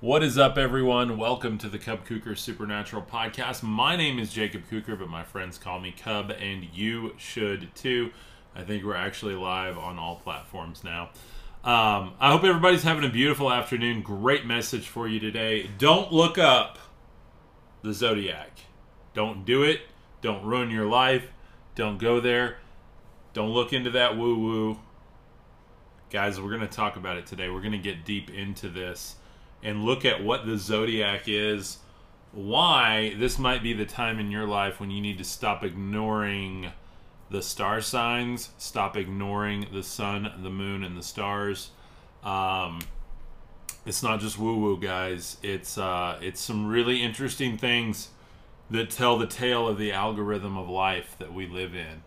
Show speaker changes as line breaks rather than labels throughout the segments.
What is up, everyone? Welcome to the Cub Kuker Supernatural Podcast. My name is Jacob Kuker, but my friends call me Cub, and you should too. I think we're actually live on all platforms now. Um, I hope everybody's having a beautiful afternoon. Great message for you today. Don't look up the Zodiac. Don't do it. Don't ruin your life. Don't go there. Don't look into that woo woo. Guys, we're going to talk about it today. We're going to get deep into this and look at what the zodiac is, why this might be the time in your life when you need to stop ignoring the star signs, stop ignoring the sun, the moon, and the stars. Um, it's not just woo woo, guys. It's uh, it's some really interesting things that tell the tale of the algorithm of life that we live in.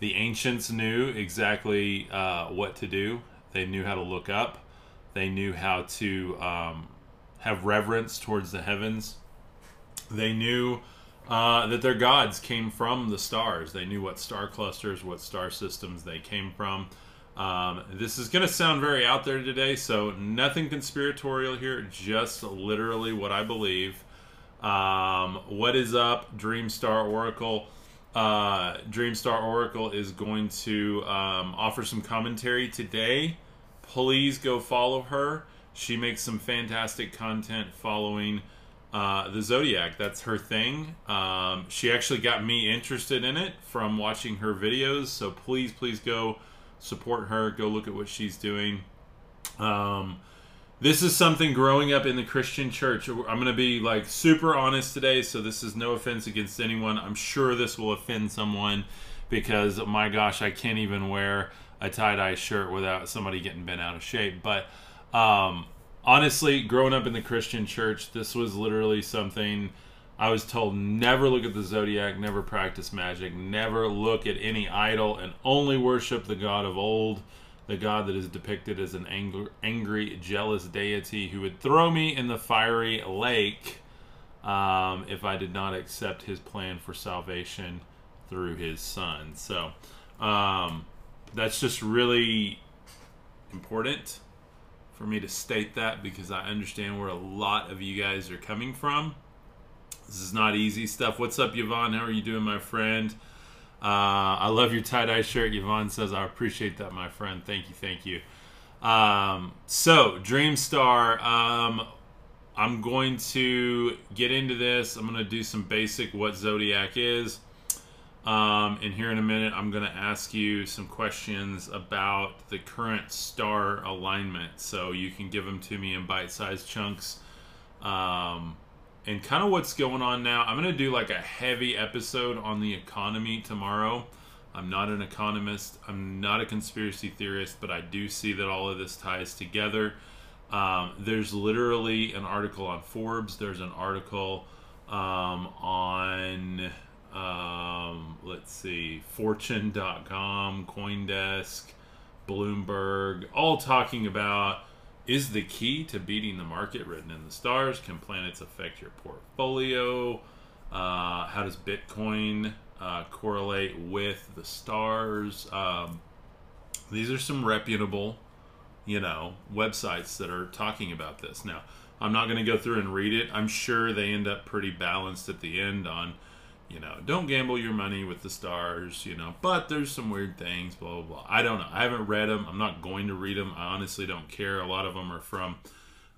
The ancients knew exactly uh, what to do. They knew how to look up they knew how to um, have reverence towards the heavens. They knew uh, that their gods came from the stars. They knew what star clusters, what star systems they came from. Um, this is going to sound very out there today, so nothing conspiratorial here, just literally what I believe. Um, what is up, Dreamstar Oracle? Uh, Dreamstar Oracle is going to um, offer some commentary today please go follow her. She makes some fantastic content following uh, the Zodiac. That's her thing. Um, she actually got me interested in it from watching her videos. So please, please go support her. Go look at what she's doing. Um, this is something growing up in the Christian church. I'm going to be like super honest today, so this is no offense against anyone. I'm sure this will offend someone because my gosh, I can't even wear a tie dye shirt without somebody getting bent out of shape. But um, honestly, growing up in the Christian church, this was literally something I was told never look at the zodiac, never practice magic, never look at any idol, and only worship the God of old, the God that is depicted as an angry, angry jealous deity who would throw me in the fiery lake um, if I did not accept his plan for salvation through his son. So, um, that's just really important for me to state that because I understand where a lot of you guys are coming from. This is not easy stuff. What's up, Yvonne? How are you doing, my friend? Uh, I love your tie dye shirt. Yvonne says, I appreciate that, my friend. Thank you, thank you. Um, so, Dreamstar, um, I'm going to get into this. I'm going to do some basic what Zodiac is. Um, and here in a minute, I'm going to ask you some questions about the current star alignment. So you can give them to me in bite sized chunks. Um, and kind of what's going on now. I'm going to do like a heavy episode on the economy tomorrow. I'm not an economist, I'm not a conspiracy theorist, but I do see that all of this ties together. Um, there's literally an article on Forbes, there's an article um, on um, let's see, Fortune.com, Coindesk, Bloomberg, all talking about is the key to beating the market written in the stars? Can planets affect your portfolio? Uh, how does Bitcoin uh, correlate with the stars? Um, these are some reputable, you know, websites that are talking about this. Now, I'm not going to go through and read it. I'm sure they end up pretty balanced at the end on you know, don't gamble your money with the stars, you know, but there's some weird things, blah, blah, blah. I don't know. I haven't read them. I'm not going to read them. I honestly don't care. A lot of them are from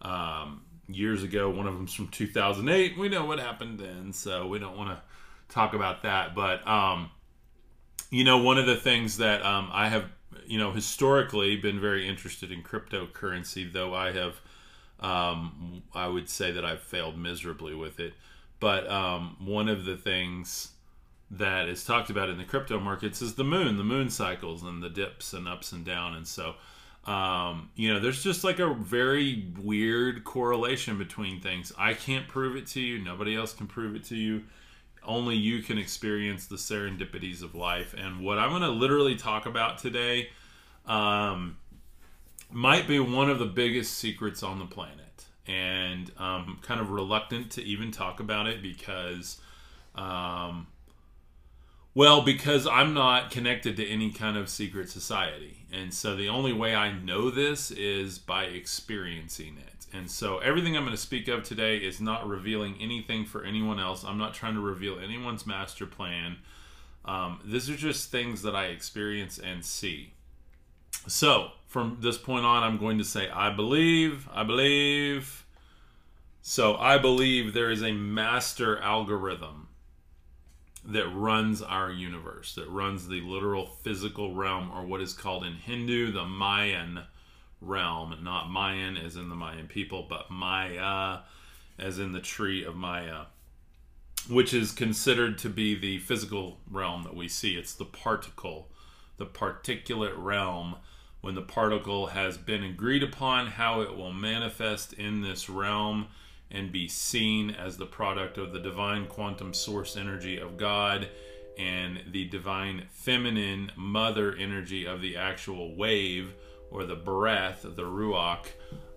um, years ago. One of them's from 2008. We know what happened then, so we don't want to talk about that. But, um, you know, one of the things that um, I have, you know, historically been very interested in cryptocurrency, though I have, um, I would say that I've failed miserably with it. But um, one of the things that is talked about in the crypto markets is the moon, the moon cycles and the dips and ups and down. And so, um, you know, there's just like a very weird correlation between things. I can't prove it to you. Nobody else can prove it to you. Only you can experience the serendipities of life. And what I'm going to literally talk about today um, might be one of the biggest secrets on the planet and I'm kind of reluctant to even talk about it because, um, well, because I'm not connected to any kind of secret society. And so the only way I know this is by experiencing it. And so everything I'm going to speak of today is not revealing anything for anyone else. I'm not trying to reveal anyone's master plan. Um, these are just things that I experience and see. So from this point on, I'm going to say, I believe, I believe. So I believe there is a master algorithm that runs our universe, that runs the literal physical realm, or what is called in Hindu the Mayan realm. Not Mayan as in the Mayan people, but Maya as in the tree of Maya, which is considered to be the physical realm that we see. It's the particle, the particulate realm. When the particle has been agreed upon how it will manifest in this realm and be seen as the product of the divine quantum source energy of God and the divine feminine mother energy of the actual wave or the breath, the ruach,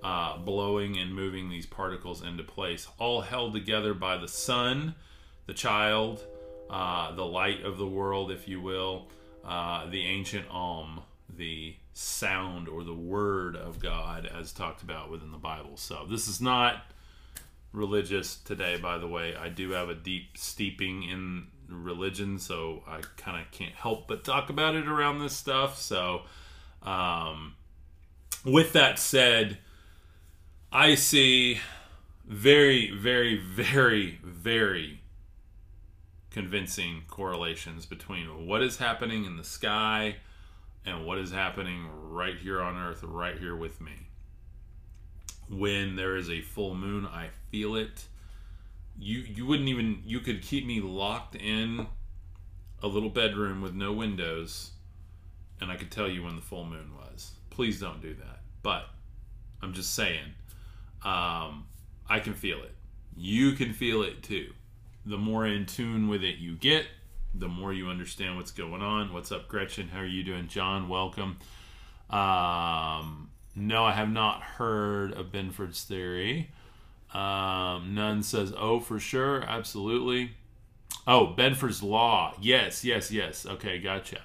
uh, blowing and moving these particles into place, all held together by the sun, the child, uh, the light of the world, if you will, uh, the ancient Om, the sound or the word of God, as talked about within the Bible. So this is not religious today, by the way. I do have a deep steeping in religion, so I kind of can't help but talk about it around this stuff. So, um, with that said, I see very, very, very, very convincing correlations between what is happening in the sky and what is happening right here on earth, right here with me when there is a full moon, I feel it. You you wouldn't even you could keep me locked in a little bedroom with no windows and I could tell you when the full moon was. Please don't do that. But I'm just saying um, I can feel it. You can feel it too. The more in tune with it you get, the more you understand what's going on. What's up, Gretchen? How are you doing? John, welcome. Um, no, I have not heard of Binford's theory. Um, none says, oh, for sure. Absolutely. Oh, Bedford's Law. Yes, yes, yes. Okay, gotcha.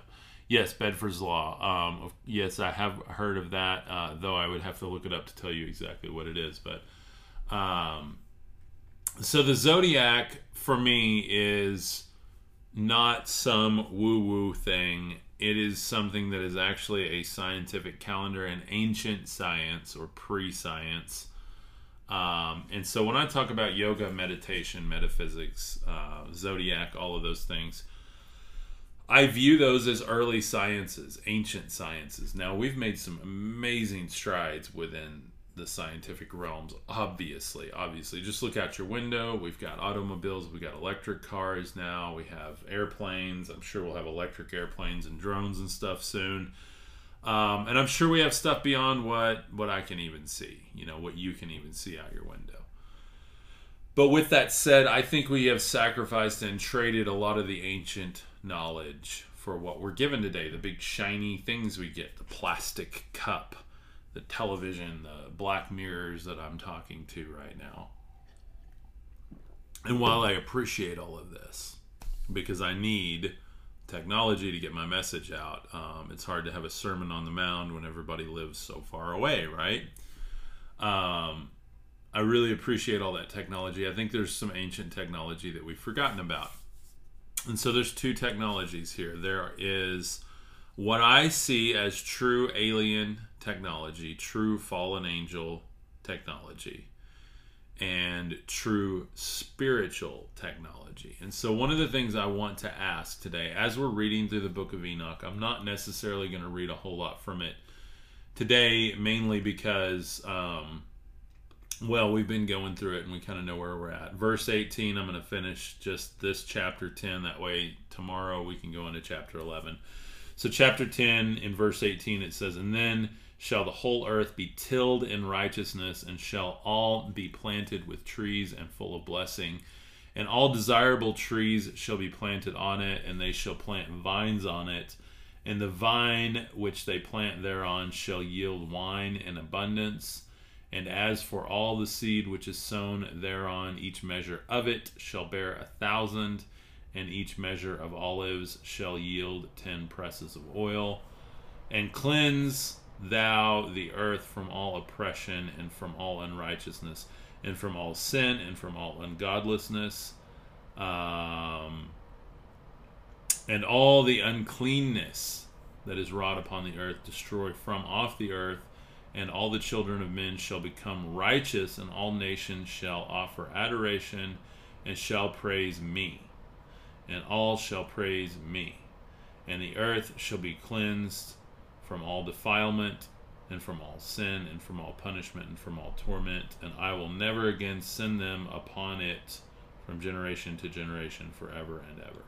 Yes, Bedford's Law. Um, yes, I have heard of that, uh, though I would have to look it up to tell you exactly what it is. But um, so the zodiac for me is not some woo woo thing. It is something that is actually a scientific calendar and ancient science or pre-science. Um, and so when i talk about yoga meditation metaphysics uh, zodiac all of those things i view those as early sciences ancient sciences. Now we've made some amazing strides within the scientific realms obviously. Obviously just look out your window. We've got automobiles we've got electric cars now we have airplanes. I'm sure we'll have electric airplanes and drones and stuff soon. Um, and i'm sure we have stuff beyond what what i can even see you know what you can even see out your window. But with that said i think we have sacrificed and traded a lot of the ancient knowledge for what we're given today the big shiny things we get the plastic cup the television, the black mirrors that I'm talking to right now. And while I appreciate all of this, because I need technology to get my message out, um, it's hard to have a sermon on the mound when everybody lives so far away, right? Um, I really appreciate all that technology. I think there's some ancient technology that we've forgotten about. And so there's two technologies here. There is what I see as true alien technology, true fallen angel technology, and true spiritual technology. And so, one of the things I want to ask today, as we're reading through the book of Enoch, I'm not necessarily going to read a whole lot from it today, mainly because, um, well, we've been going through it and we kind of know where we're at. Verse 18, I'm going to finish just this chapter 10. That way, tomorrow we can go into chapter 11. So, chapter 10, in verse 18, it says, And then shall the whole earth be tilled in righteousness, and shall all be planted with trees and full of blessing. And all desirable trees shall be planted on it, and they shall plant vines on it. And the vine which they plant thereon shall yield wine in abundance. And as for all the seed which is sown thereon, each measure of it shall bear a thousand, and each measure of olives shall yield ten presses of oil. And cleanse thou the earth from all oppression and from all unrighteousness and from all sin and from all ungodliness um, and all the uncleanness that is wrought upon the earth destroy from off the earth and all the children of men shall become righteous and all nations shall offer adoration and shall praise me and all shall praise me. And the earth shall be cleansed from all defilement and from all sin and from all punishment and from all torment and I will never again send them upon it from generation to generation forever and ever.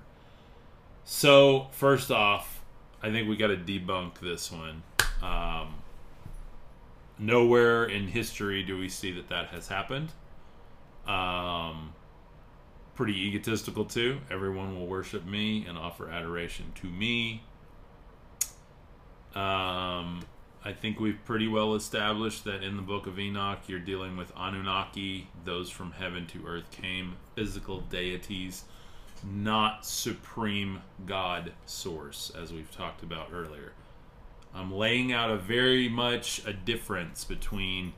So first off I think we got to debunk this one. Um, nowhere in history do we see that that has happened. Um, pretty egotistical too. Everyone will worship me and offer adoration to me. Um, I think we've pretty well established that in the book of Enoch, you're dealing with Anunnaki, those from heaven to earth came, physical deities, not supreme God source, as we've talked about earlier. I'm laying out a very much a difference between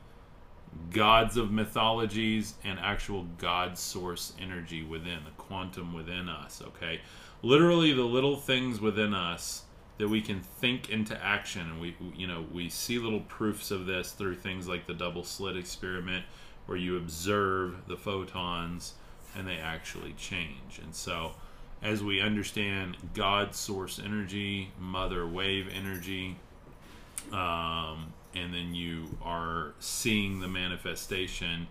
gods of mythologies and actual God source energy within, the quantum within us, okay? Literally, the little things within us that we can think into action and we you know we see little proofs of this through things like the double slit experiment where you observe the photons and they actually change and so as we understand god source energy mother wave energy um, and then you are seeing the manifestation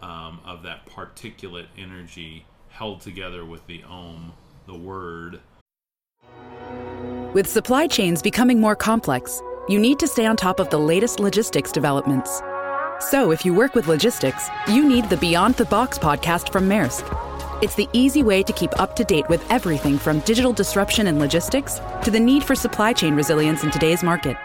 um, of that particulate energy held together with the om the word
with supply chains becoming more complex, you need to stay on top of the latest logistics developments. So, if you work with logistics, you need the Beyond the Box podcast from Maersk. It's the easy way to keep up to date with everything from digital disruption in logistics to the need for supply chain resilience in today's market.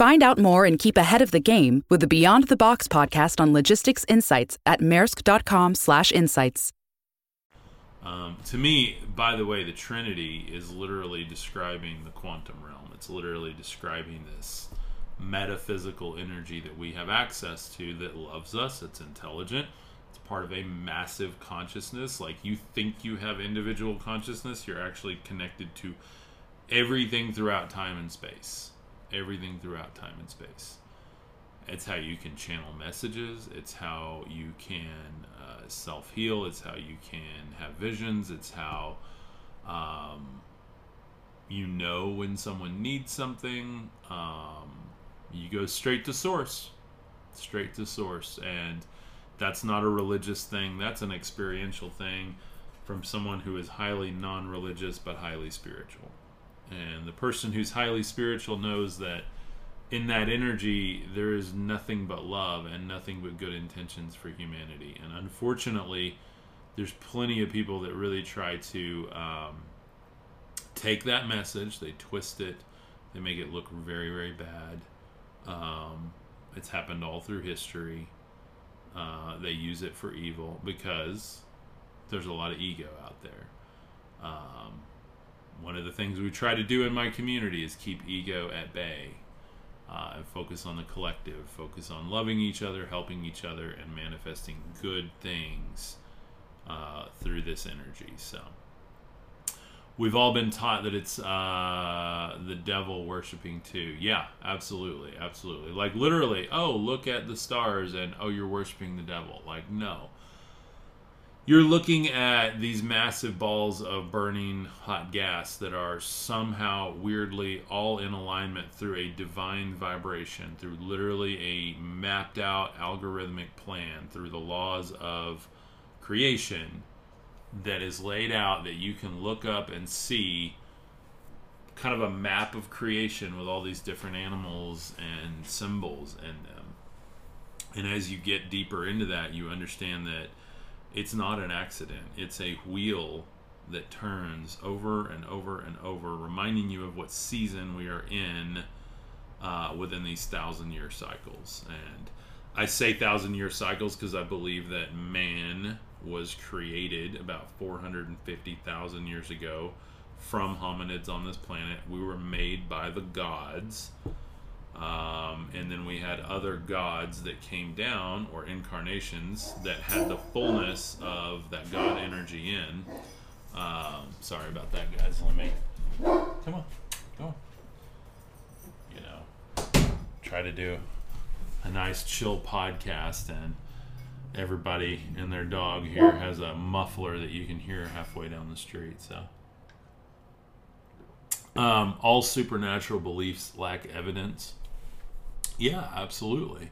Find out more and keep ahead of the game with the Beyond the Box podcast on logistics insights at maersk.com/insights.
Um, to me, by the way, the Trinity is literally describing the quantum realm. It's literally describing this metaphysical energy that we have access to that loves us, it's intelligent, it's part of a massive consciousness. Like you think you have individual consciousness, you're actually connected to everything throughout time and space. Everything throughout time and space. It's how you can channel messages. It's how you can uh, self heal. It's how you can have visions. It's how um, you know when someone needs something. Um, you go straight to source, straight to source, and that's not a religious thing. That's an experiential thing from someone who is highly non-religious but highly spiritual. And the person who's highly spiritual knows that in that energy, there is nothing but love and nothing but good intentions for humanity. And unfortunately, there's plenty of people that really try to um, take that message, they twist it, they make it look very, very bad. Um, it's happened all through history. Uh, they use it for evil because there's a lot of ego out there. Um, one of the things we try to do in my community is keep ego at bay uh, and focus on the collective, focus on loving each other, helping each other, and manifesting good things uh, through this energy. So we've all been taught that it's uh, the devil worshiping too. Yeah, absolutely, absolutely. Like literally, oh, look at the stars, and oh, you're worshiping the devil. Like no you're looking at these massive balls of burning hot gas that are somehow weirdly all in alignment through a divine vibration, through literally a mapped out algorithmic plan, through the laws of creation that is laid out that you can look up and see kind of a map of creation with all these different animals and symbols in them. And as you get deeper into that, you understand that it's not an accident. It's a wheel that turns over and over and over, reminding you of what season we are in uh, within these thousand year cycles. And I say thousand year cycles because I believe that man was created about 450,000 years ago from hominids on this planet. We were made by the gods. Um, and then we had other gods that came down, or incarnations, that had the fullness of that God energy in. Um, sorry about that, guys. Let me. Come on. Come on. You know, try to do a nice chill podcast, and everybody and their dog here has a muffler that you can hear halfway down the street. So. Um, all supernatural beliefs lack evidence. Yeah, absolutely.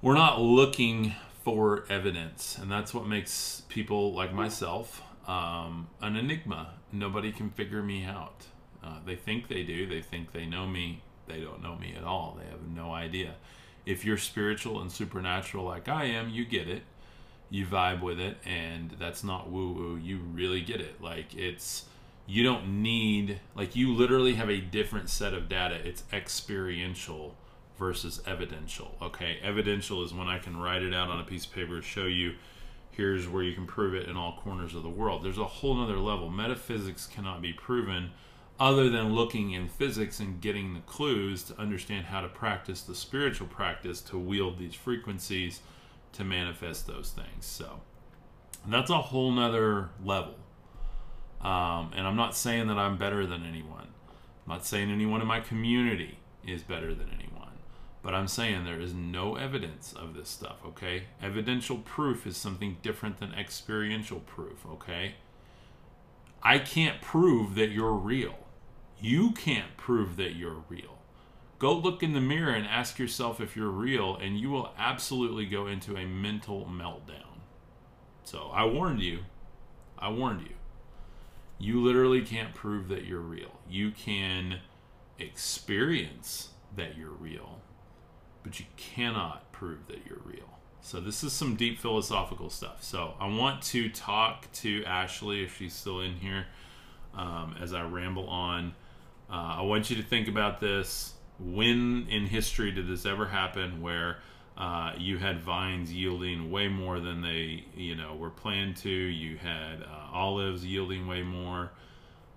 We're not looking for evidence, and that's what makes people like myself um, an enigma. Nobody can figure me out. Uh, they think they do. They think they know me. They don't know me at all. They have no idea. If you're spiritual and supernatural like I am, you get it. You vibe with it, and that's not woo woo. You really get it. Like it's you don't need like you literally have a different set of data. It's experiential versus evidential. Okay, evidential is when I can write it out on a piece of paper, show you here's where you can prove it in all corners of the world. There's a whole other level. Metaphysics cannot be proven other than looking in physics and getting the clues to understand how to practice the spiritual practice to wield these frequencies to manifest those things. So that's a whole nother level. Um, and I'm not saying that I'm better than anyone. I'm not saying anyone in my community is better than anyone. But I'm saying there is no evidence of this stuff, okay? Evidential proof is something different than experiential proof, okay? I can't prove that you're real. You can't prove that you're real. Go look in the mirror and ask yourself if you're real, and you will absolutely go into a mental meltdown. So I warned you. I warned you. You literally can't prove that you're real. You can experience that you're real, but you cannot prove that you're real. So this is some deep philosophical stuff. So I want to talk to Ashley if she's still in here um, as I ramble on. Uh, I want you to think about this. When in history did this ever happen where uh, you had vines yielding way more than they, you know, were planned to? You had uh, olives yielding way more.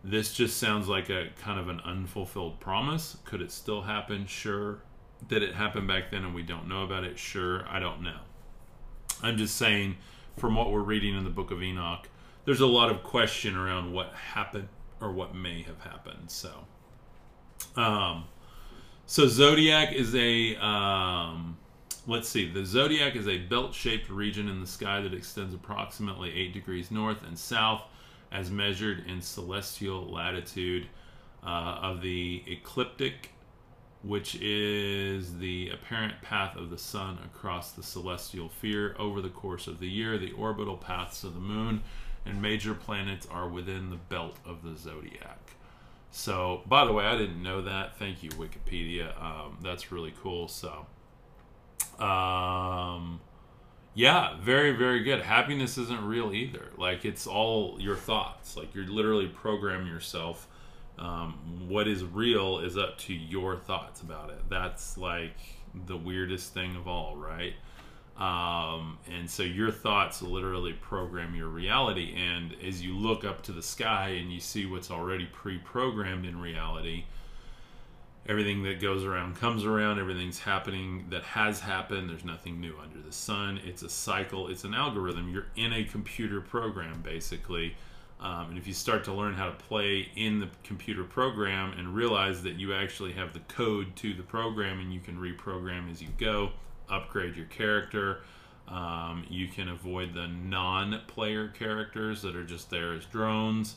This just sounds like a kind of an unfulfilled promise. Could it still happen? Sure. Did it happen back then and we don't know about it? Sure. I don't know. I'm just saying, from what we're reading in the book of Enoch, there's a lot of question around what happened or what may have happened. So, um, so zodiac is a um, let's see. The zodiac is a belt-shaped region in the sky that extends approximately eight degrees north and south, as measured in celestial latitude uh, of the ecliptic which is the apparent path of the sun across the celestial sphere over the course of the year. The orbital paths of the moon and major planets are within the belt of the zodiac. So, by the way, I didn't know that. Thank you, Wikipedia. Um, that's really cool. So, um, yeah, very, very good. Happiness isn't real either. Like, it's all your thoughts. Like, you're literally programming yourself um, what is real is up to your thoughts about it. That's like the weirdest thing of all, right? Um, and so your thoughts literally program your reality. And as you look up to the sky and you see what's already pre programmed in reality, everything that goes around comes around, everything's happening that has happened. There's nothing new under the sun. It's a cycle, it's an algorithm. You're in a computer program, basically um, and if you start to learn how to play in the computer program and realize that you actually have the code to the program and you can reprogram as you go, upgrade your character. Um, you can avoid the non player characters that are just there as drones.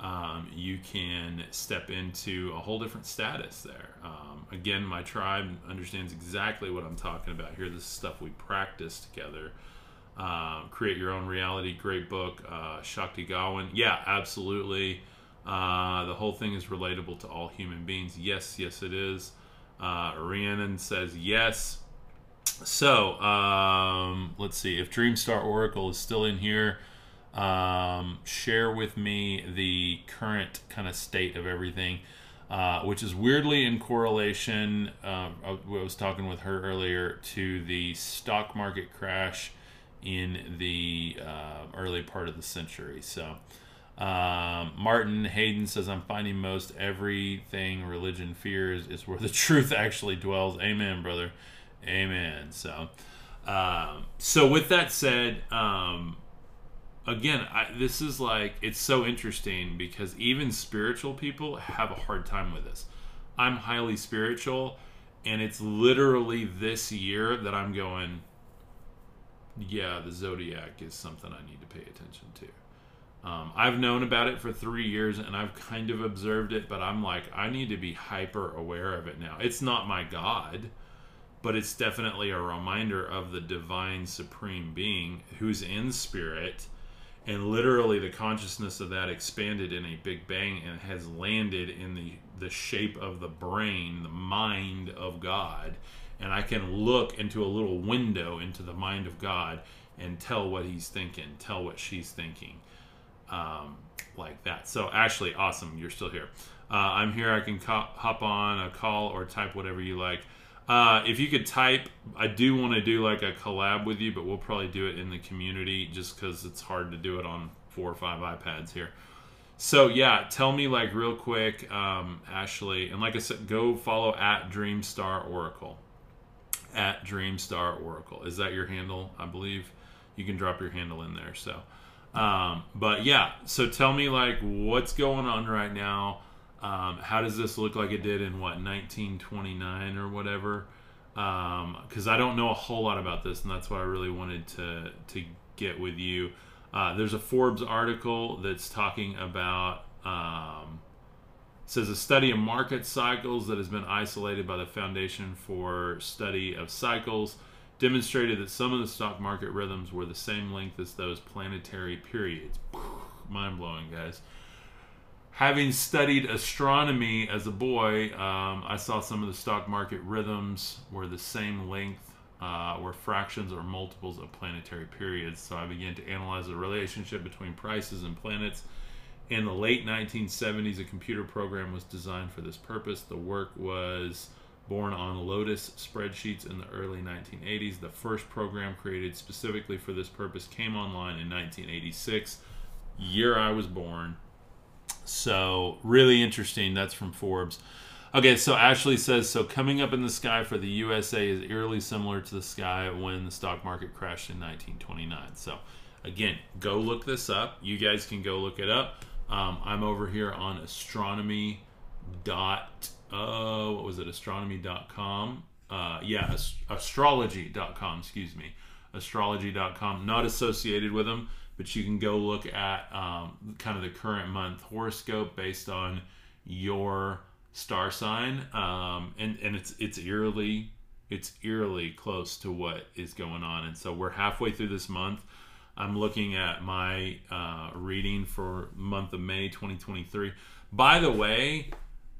Um, you can step into a whole different status there. Um, again, my tribe understands exactly what I'm talking about here. This is stuff we practice together. Uh, Create Your Own Reality, great book. Uh, Shakti Gawain, yeah, absolutely. Uh, the whole thing is relatable to all human beings. Yes, yes, it is. Uh, Rhiannon says yes. So, um, let's see. If Dreamstar Oracle is still in here, um, share with me the current kind of state of everything, uh, which is weirdly in correlation. Uh, I was talking with her earlier to the stock market crash in the uh, early part of the century. So Um, Martin Hayden says, I'm finding most everything religion fears is where the truth actually dwells. Amen, brother. Amen. So, um, so with that said, um, again, I, this is like, it's so interesting because even spiritual people have a hard time with this. I'm highly spiritual, and it's literally this year that I'm going, yeah, the zodiac is something I need to pay attention to. Um, I've known about it for three years and I've kind of observed it, but I'm like, I need to be hyper aware of it now. It's not my God, but it's definitely a reminder of the divine supreme being who's in spirit. And literally, the consciousness of that expanded in a big bang and has landed in the, the shape of the brain, the mind of God. And I can look into a little window into the mind of God and tell what he's thinking, tell what she's thinking um, like that. So Ashley, awesome, you're still here. Uh, I'm here. I can co- hop on a call or type whatever you like. Uh, if you could type, I do want to do like a collab with you, but we'll probably do it in the community just because it's hard to do it on four or five iPads here. So yeah, tell me like real quick, um, Ashley, and like I said, go follow at Dreamstar Oracle. At Dreamstar Oracle, is that your handle? I believe you can drop your handle in there. So. Um, but yeah, so tell me like what's going on right now. Um, how does this look like it did in what 1929 or whatever? Because um, I don't know a whole lot about this, and that's why I really wanted to to get with you. Uh, there's a Forbes article that's talking about um, says a study of market cycles that has been isolated by the Foundation for Study of Cycles demonstrated that some of the stock market rhythms were the same length as those planetary periods. Mind blowing, guys. Having studied astronomy as a boy, um, I saw some of the stock market rhythms were the same length, uh, were fractions or multiples of planetary periods. So I began to analyze the relationship between prices and planets. In the late 1970s, a computer program was designed for this purpose. The work was born on Lotus spreadsheets in the early 1980s. The first program created specifically for this purpose came online in 1986, year I was born. So, really interesting. That's from Forbes. Okay, so Ashley says so coming up in the sky for the USA is eerily similar to the sky when the stock market crashed in 1929. So, again, go look this up. You guys can go look it up. Um, I'm over here on astronomy dot uh, what was it, astronomy.com. Uh, yeah, ast- astrology.com, excuse me. Astrology.com, not associated with them, but you can go look at um, kind of the current month horoscope based on your star sign. Um, and, and it's, it's eerily, it's eerily close to what is going on. And so we're halfway through this month. I'm looking at my uh, reading for month of May 2023. By the way,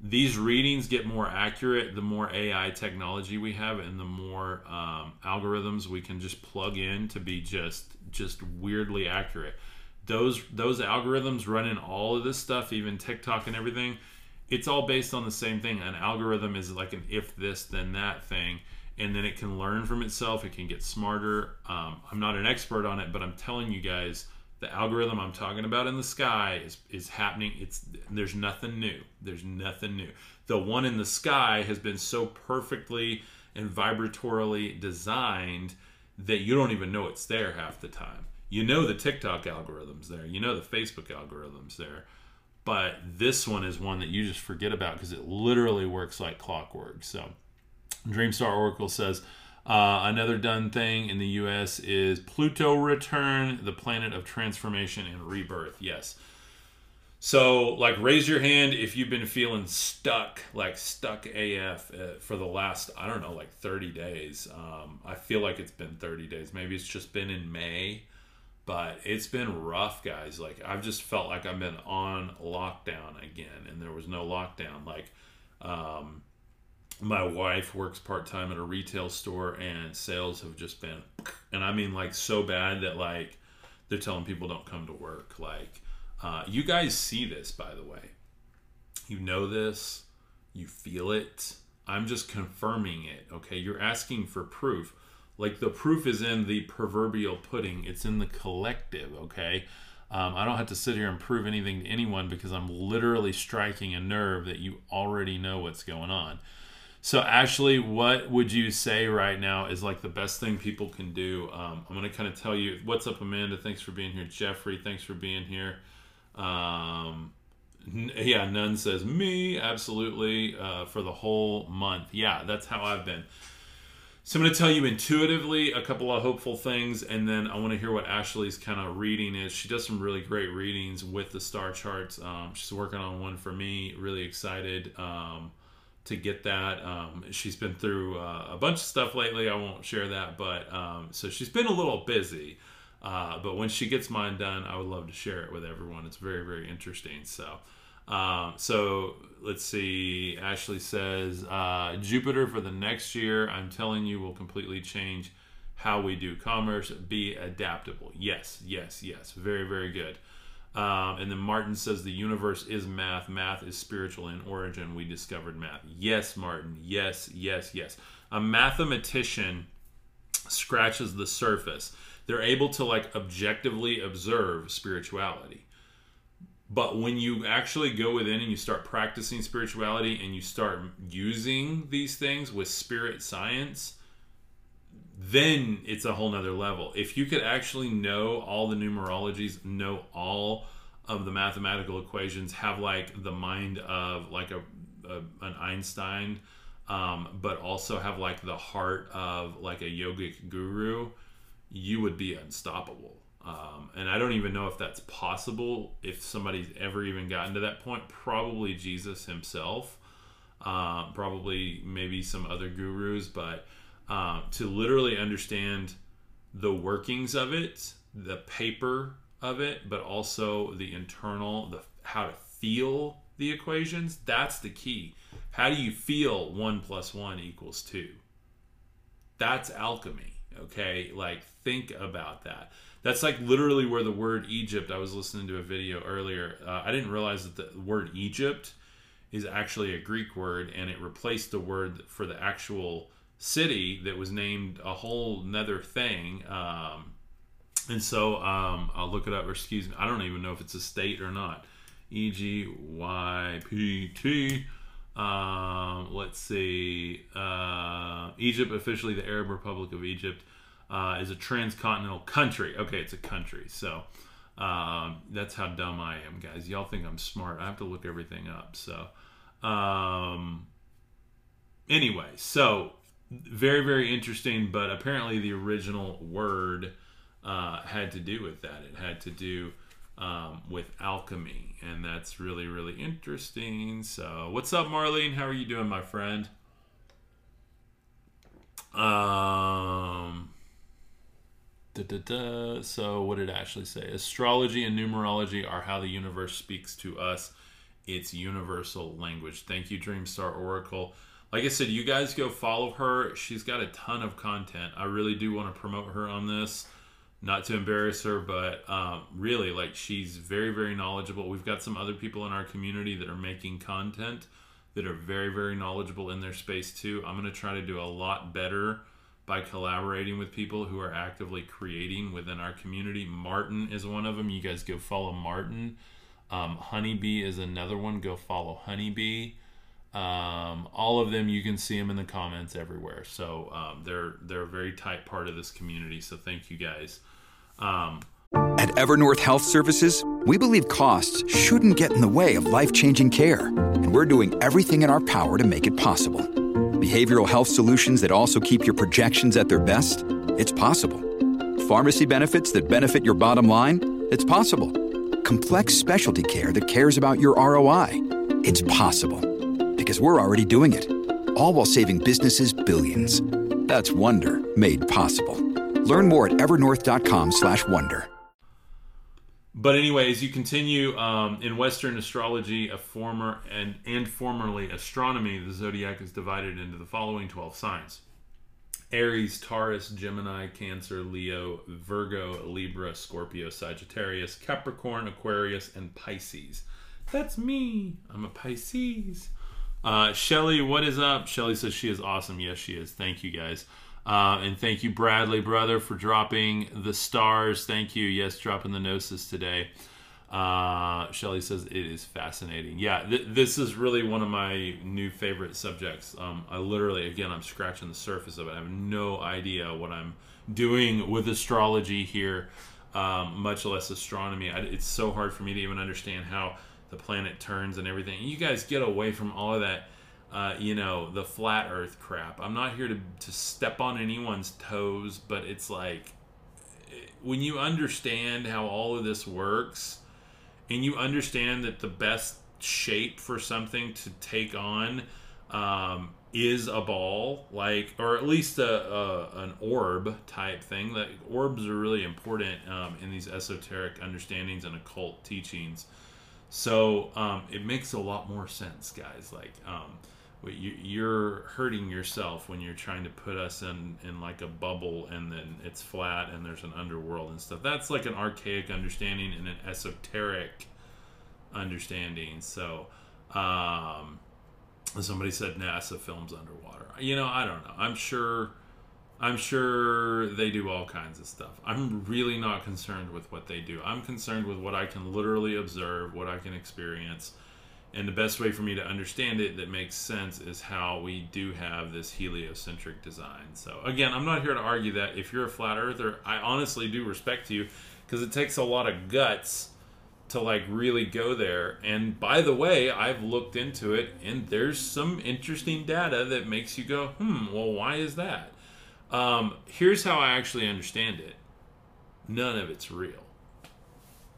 these readings get more accurate the more AI technology we have and the more um, algorithms we can just plug in to be just just weirdly accurate. Those those algorithms running all of this stuff, even TikTok and everything, it's all based on the same thing. An algorithm is like an if this then that thing, and then it can learn from itself. It can get smarter. Um, I'm not an expert on it, but I'm telling you guys the algorithm I'm talking about in the sky is is happening. It's there's nothing new. There's nothing new. The one in the sky has been so perfectly and vibratorily designed that you don't even know it's there half the time. You know the TikTok algorithm's there. You know the Facebook algorithm's there. But this one is one that you just forget about because it literally works like clockwork. So Dreamstar Oracle says uh, another done thing in the U.S. is Pluto return, the planet of transformation and rebirth. Yes. So, like, raise your hand if you've been feeling stuck, like stuck AF uh, for the last, I don't know, like 30 days. Um, I feel like it's been 30 days. Maybe it's just been in May, but it's been rough, guys. Like, I've just felt like I've been on lockdown again, and there was no lockdown. Like, um, my wife works part time at a retail store, and sales have just been, and I mean like so bad that like they're telling people don't come to work. Like, uh, you guys see this, by the way. You know this, you feel it. I'm just confirming it. Okay, you're asking for proof. Like the proof is in the proverbial pudding. It's in the collective. Okay. Um, I don't have to sit here and prove anything to anyone because I'm literally striking a nerve that you already know what's going on. So, Ashley, what would you say right now is like the best thing people can do? Um, I'm going to kind of tell you what's up, Amanda. Thanks for being here. Jeffrey, thanks for being here. Um, n- yeah, None says me, absolutely, uh, for the whole month. Yeah, that's how I've been. So I'm going to tell you intuitively a couple of hopeful things, and then I want to hear what Ashley's kind of reading is. She does some really great readings with the star charts. Um, she's working on one for me. Really excited um, to get that. Um, she's been through uh, a bunch of stuff lately. I won't share that, but um, so she's been a little busy. Uh, but when she gets mine done, I would love to share it with everyone. It's very, very interesting. So. Um, so let's see. Ashley says uh, Jupiter for the next year. I'm telling you, will completely change how we do commerce. Be adaptable. Yes, yes, yes. Very, very good. Um, and then Martin says the universe is math. Math is spiritual in origin. We discovered math. Yes, Martin. Yes, yes, yes. A mathematician scratches the surface. They're able to like objectively observe spirituality but when you actually go within and you start practicing spirituality and you start using these things with spirit science, then it's a whole nother level. If you could actually know all the numerologies, know all of the mathematical equations, have like the mind of like a, a an Einstein, um, but also have like the heart of like a yogic guru, you would be unstoppable. Um, and I don't even know if that's possible. If somebody's ever even gotten to that point, probably Jesus himself, uh, probably maybe some other gurus, but uh, to literally understand the workings of it, the paper of it, but also the internal, the how to feel the equations. That's the key. How do you feel one plus one equals two? That's alchemy. Okay, like think about that that's like literally where the word Egypt. I was listening to a video earlier. Uh, I didn't realize that the word Egypt is actually a Greek word, and it replaced the word for the actual city that was named a whole nother thing. Um, and so um, I'll look it up, or excuse me, I don't even know if it's a state or not. E G Y P T. Um, let's see. Uh, Egypt, officially the Arab Republic of Egypt uh, is a transcontinental country. Okay, it's a country. So um, that's how dumb I am, guys. Y'all think I'm smart. I have to look everything up. So um, anyway, so very, very interesting. But apparently, the original word uh, had to do with that. It had to do um, with alchemy, and that's really, really interesting. So, what's up, Marlene? How are you doing, my friend? Um, Da, da, da. So, what did Ashley say? Astrology and numerology are how the universe speaks to us. It's universal language. Thank you, Dreamstar Oracle. Like I said, you guys go follow her. She's got a ton of content. I really do want to promote her on this. Not to embarrass her, but um, really, like, she's very, very knowledgeable. We've got some other people in our community that are making content that are very, very knowledgeable in their space, too. I'm going to try to do a lot better by collaborating with people who are actively creating within our community. Martin is one of them. You guys go follow Martin. Um, Honeybee is another one. Go follow Honeybee. Um, all of them, you can see them in the comments everywhere. So um, they're they're a very tight part of this community. So thank you guys. Um,
At Evernorth Health Services, we believe costs shouldn't get in the way of life changing care, and we're doing everything in our power to make it possible behavioral health solutions that also keep your projections at their best? It's possible. Pharmacy benefits that benefit your bottom line? It's possible. Complex specialty care that cares about your ROI? It's possible. Because we're already doing it. All while saving businesses billions. That's Wonder made possible. Learn more at evernorth.com/wonder.
But anyway, as you continue um, in Western astrology, a former and and formerly astronomy, the zodiac is divided into the following twelve signs: Aries, Taurus, Gemini, Cancer, Leo, Virgo, Libra, Scorpio, Sagittarius, Capricorn, Aquarius, and Pisces. That's me. I'm a Pisces. Uh, Shelly, what is up? Shelly says she is awesome. Yes, she is. Thank you guys. Uh, and thank you, Bradley, brother, for dropping the stars. Thank you. Yes, dropping the gnosis today. Uh, Shelly says it is fascinating. Yeah, th- this is really one of my new favorite subjects. Um, I literally, again, I'm scratching the surface of it. I have no idea what I'm doing with astrology here, um, much less astronomy. I, it's so hard for me to even understand how the planet turns and everything. You guys get away from all of that. Uh, you know the flat Earth crap. I'm not here to to step on anyone's toes, but it's like when you understand how all of this works and you understand that the best shape for something to take on um, is a ball, like, or at least a, a, an orb type thing. That orbs are really important um, in these esoteric understandings and occult teachings. So um, it makes a lot more sense, guys. Like, um, you're hurting yourself when you're trying to put us in in like a bubble and then it's flat and there's an underworld and stuff. That's like an archaic understanding and an esoteric understanding. So um somebody said nasa films underwater. You know i don't know. I'm sure i'm sure they do all kinds of stuff i'm really not concerned with what they do i'm concerned with what i can literally observe what i can experience and the best way for me to understand it that makes sense is how we do have this heliocentric design. So, again, I'm not here to argue that if you're a flat earther, I honestly do respect you because it takes a lot of guts to like really go there. And by the way, I've looked into it and there's some interesting data that makes you go, hmm, well, why is that? Um, here's how I actually understand it none of it's real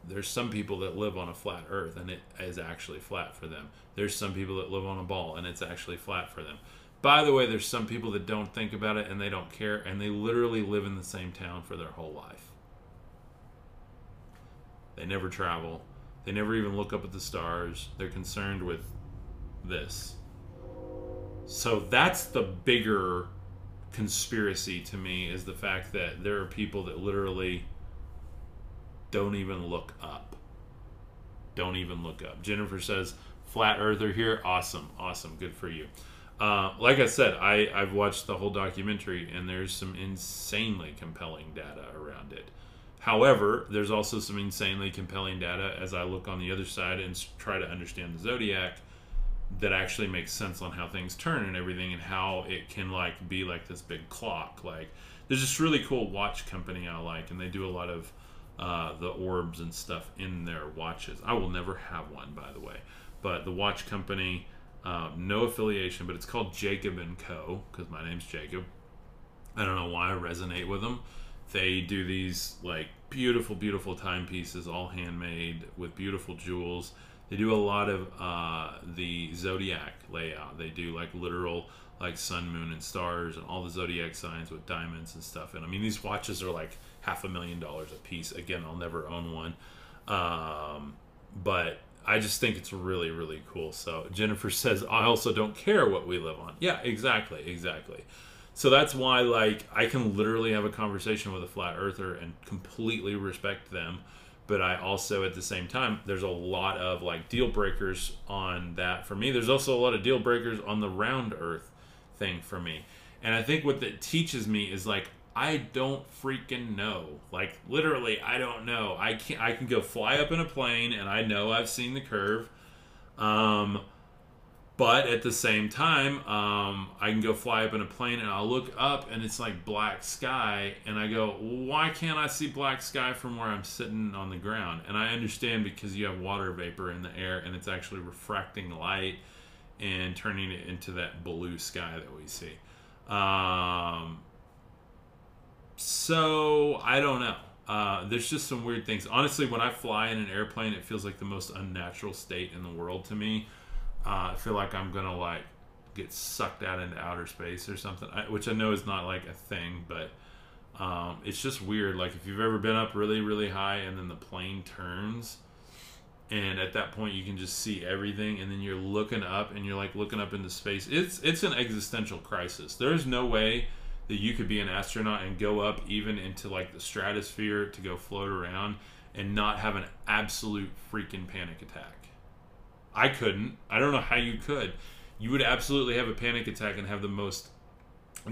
there's some people that live on a flat earth and it is actually flat for them. There's some people that live on a ball and it's actually flat for them. By the way, there's some people that don't think about it and they don't care and they literally live in the same town for their whole life. They never travel. They never even look up at the stars. They're concerned with this. So that's the bigger conspiracy to me is the fact that there are people that literally don't even look up. Don't even look up. Jennifer says, Flat Earther here. Awesome. Awesome. Good for you. Uh, like I said, I, I've watched the whole documentary and there's some insanely compelling data around it. However, there's also some insanely compelling data as I look on the other side and try to understand the zodiac that actually makes sense on how things turn and everything and how it can like be like this big clock. Like there's this really cool watch company I like and they do a lot of uh, the orbs and stuff in their watches. I will never have one, by the way. But the watch company, uh, no affiliation, but it's called Jacob and Co. Because my name's Jacob. I don't know why I resonate with them. They do these like beautiful, beautiful timepieces, all handmade with beautiful jewels. They do a lot of uh, the zodiac layout. They do like literal like sun, moon, and stars, and all the zodiac signs with diamonds and stuff. And I mean, these watches are like half a million dollars a piece. Again, I'll never own one, um, but I just think it's really, really cool. So Jennifer says, I also don't care what we live on. Yeah, exactly, exactly. So that's why, like, I can literally have a conversation with a flat earther and completely respect them. But I also, at the same time, there's a lot of like deal breakers on that for me. There's also a lot of deal breakers on the round earth thing for me. And I think what that teaches me is like I don't freaking know. Like literally, I don't know. I can I can go fly up in a plane, and I know I've seen the curve. Um, but at the same time, um, I can go fly up in a plane, and I'll look up, and it's like black sky, and I go, why can't I see black sky from where I'm sitting on the ground? And I understand because you have water vapor in the air, and it's actually refracting light and turning it into that blue sky that we see. Um, so I don't know. Uh, there's just some weird things. Honestly, when I fly in an airplane, it feels like the most unnatural state in the world to me. Uh, I feel like I'm gonna like get sucked out into outer space or something, I, which I know is not like a thing, but um, it's just weird. Like if you've ever been up really, really high and then the plane turns, and at that point you can just see everything, and then you're looking up and you're like looking up into space. It's it's an existential crisis. There's no way that you could be an astronaut and go up even into like the stratosphere to go float around and not have an absolute freaking panic attack. I couldn't. I don't know how you could. You would absolutely have a panic attack and have the most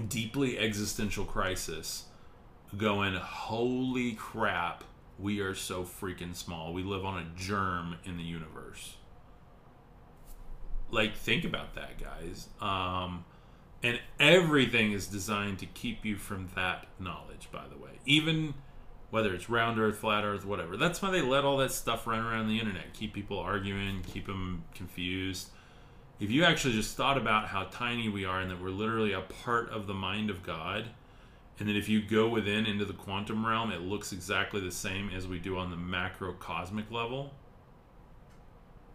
deeply existential crisis going, holy crap, we are so freaking small. We live on a germ in the universe. Like, think about that, guys. Um, and everything is designed to keep you from that knowledge, by the way. Even whether it's round earth, flat earth, whatever. That's why they let all that stuff run around the internet. Keep people arguing, keep them confused. If you actually just thought about how tiny we are and that we're literally a part of the mind of God, and that if you go within into the quantum realm, it looks exactly the same as we do on the macrocosmic level.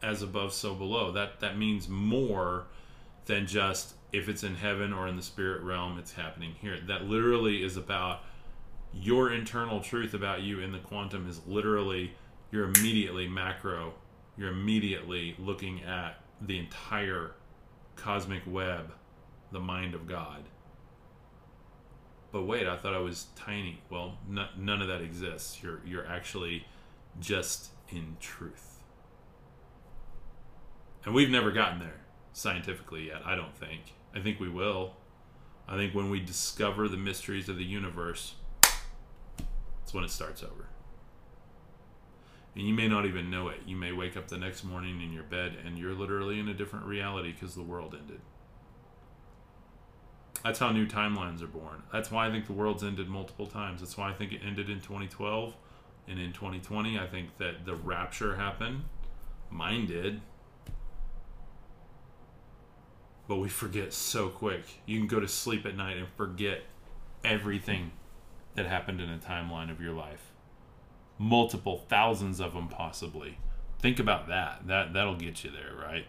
As above, so below. That that means more than just if it's in heaven or in the spirit realm, it's happening here. That literally is about your internal truth about you in the quantum is literally you're immediately macro. You're immediately looking at the entire cosmic web, the mind of God but wait, I thought I was tiny. Well, n- none of that exists. You're you're actually just in truth. And we've never gotten there scientifically yet, I don't think. I think we will. I think when we discover the mysteries of the universe, when it starts over. And you may not even know it. You may wake up the next morning in your bed and you're literally in a different reality because the world ended. That's how new timelines are born. That's why I think the world's ended multiple times. That's why I think it ended in 2012 and in 2020. I think that the rapture happened. Mine did. But we forget so quick. You can go to sleep at night and forget everything that happened in a timeline of your life. Multiple thousands of them possibly. Think about that. That that'll get you there, right?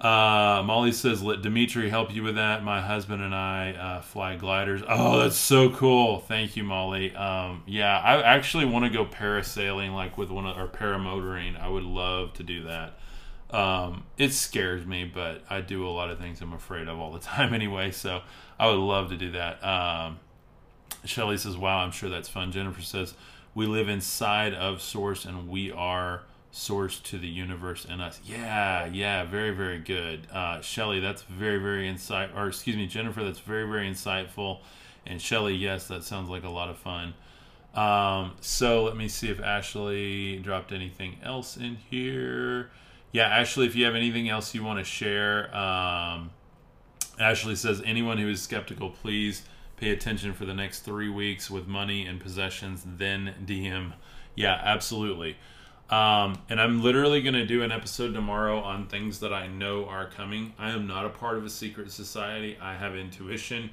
Uh, Molly says, "Let Dimitri help you with that." My husband and I uh, fly gliders. Oh, that's so cool! Thank you, Molly. Um, yeah, I actually want to go parasailing, like with one of or paramotoring. I would love to do that. Um, it scares me, but I do a lot of things I'm afraid of all the time anyway. So I would love to do that. Um, Shelly says, "Wow, I'm sure that's fun." Jennifer says, "We live inside of Source, and we are." source to the universe and us. Yeah, yeah, very, very good. Uh, Shelly, that's very, very insight. Or excuse me, Jennifer, that's very, very insightful. And Shelly, yes, that sounds like a lot of fun. Um, so let me see if Ashley dropped anything else in here. Yeah, Ashley, if you have anything else you want to share, um, Ashley says anyone who is skeptical, please pay attention for the next three weeks with money and possessions, then DM. Yeah, absolutely. Um, and I'm literally going to do an episode tomorrow on things that I know are coming. I am not a part of a secret society. I have intuition.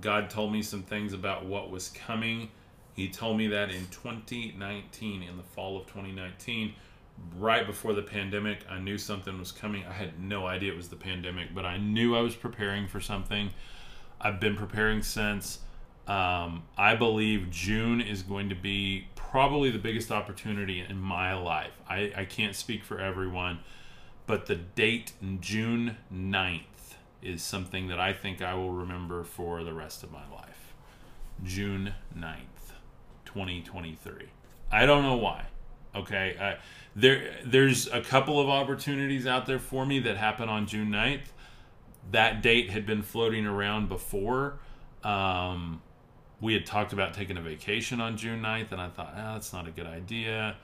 God told me some things about what was coming. He told me that in 2019, in the fall of 2019, right before the pandemic. I knew something was coming. I had no idea it was the pandemic, but I knew I was preparing for something. I've been preparing since. Um, I believe June is going to be probably the biggest opportunity in my life. I, I can't speak for everyone, but the date June 9th is something that I think I will remember for the rest of my life. June 9th, 2023. I don't know why. Okay, there there's a couple of opportunities out there for me that happen on June 9th. That date had been floating around before. Um, we had talked about taking a vacation on June 9th, and I thought, ah, that's not a good idea.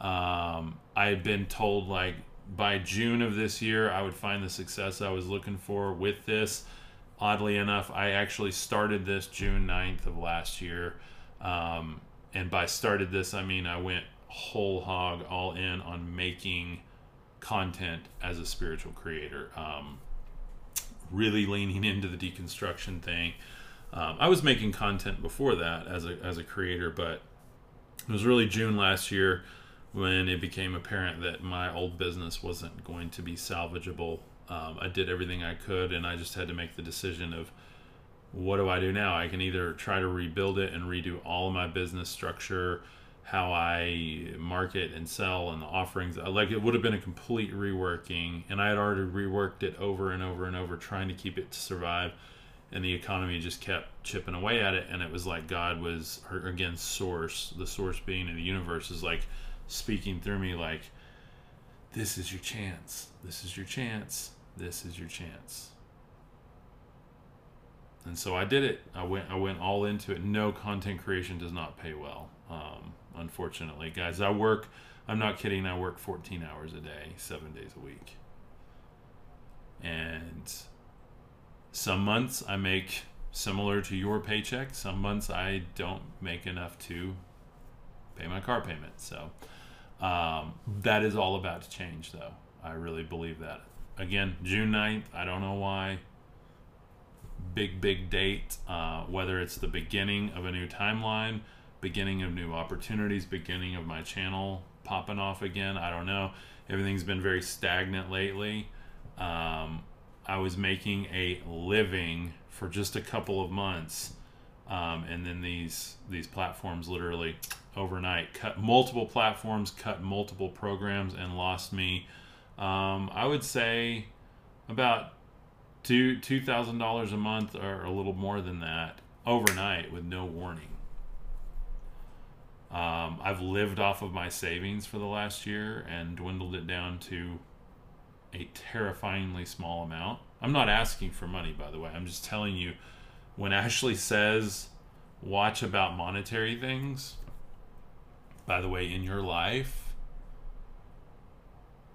Um, I had been told, like, by June of this year, I would find the success I was looking for with this. Oddly enough, I actually started this June 9th of last year. Um, and by started this, I mean I went whole hog all in on making content as a spiritual creator. Um, really leaning into the deconstruction thing. Um, I was making content before that as a as a creator, but it was really June last year when it became apparent that my old business wasn't going to be salvageable. Um, I did everything I could, and I just had to make the decision of what do I do now? I can either try to rebuild it and redo all of my business structure, how I market and sell, and the offerings. Like it would have been a complete reworking, and I had already reworked it over and over and over, trying to keep it to survive and the economy just kept chipping away at it and it was like god was again source the source being in the universe is like speaking through me like this is your chance this is your chance this is your chance and so I did it. I went I went all into it. No content creation does not pay well, um, unfortunately, guys. I work. I'm not kidding. I work 14 hours a day, seven days a week, and some months I make similar to your paycheck. Some months I don't make enough to pay my car payment. So um, that is all about to change, though. I really believe that. Again, June 9th. I don't know why big, big date, uh, whether it's the beginning of a new timeline, beginning of new opportunities, beginning of my channel popping off again. I don't know. Everything's been very stagnant lately. Um, I was making a living for just a couple of months, um, and then these these platforms literally overnight cut multiple platforms, cut multiple programs, and lost me. Um, I would say about two two thousand dollars a month or a little more than that overnight with no warning. Um, I've lived off of my savings for the last year and dwindled it down to a terrifyingly small amount. I'm not asking for money, by the way. I'm just telling you when Ashley says watch about monetary things, by the way, in your life,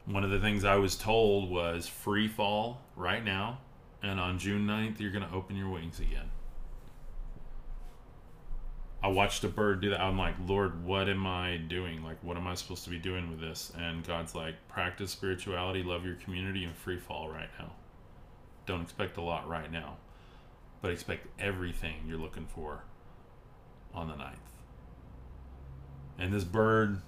one of the things I was told was free fall right now and on June 9th, you're going to open your wings again. I watched a bird do that. I'm like, Lord, what am I doing? Like, what am I supposed to be doing with this? And God's like, practice spirituality, love your community, and free fall right now. Don't expect a lot right now, but expect everything you're looking for on the 9th. And this bird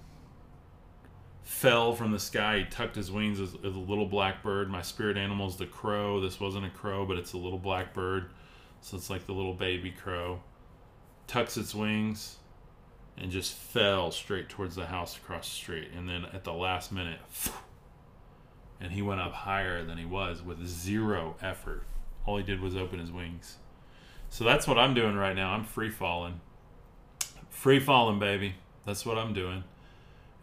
fell from the sky. He tucked his wings as, as a little black bird. My spirit animal is the crow. This wasn't a crow, but it's a little black bird. So it's like the little baby crow. Tucks its wings and just fell straight towards the house across the street. And then at the last minute, and he went up higher than he was with zero effort. All he did was open his wings. So that's what I'm doing right now. I'm free falling. Free falling, baby. That's what I'm doing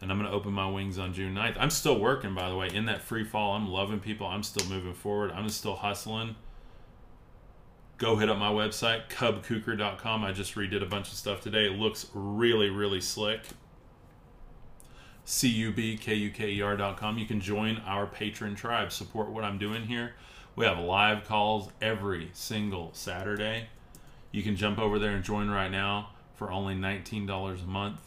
and I'm going to open my wings on June 9th. I'm still working, by the way, in that free fall. I'm loving people. I'm still moving forward. I'm still hustling. Go hit up my website, cubkuker.com. I just redid a bunch of stuff today. It looks really, really slick. C-U-B-K-U-K-E-R.com. You can join our patron tribe, support what I'm doing here. We have live calls every single Saturday. You can jump over there and join right now for only $19 a month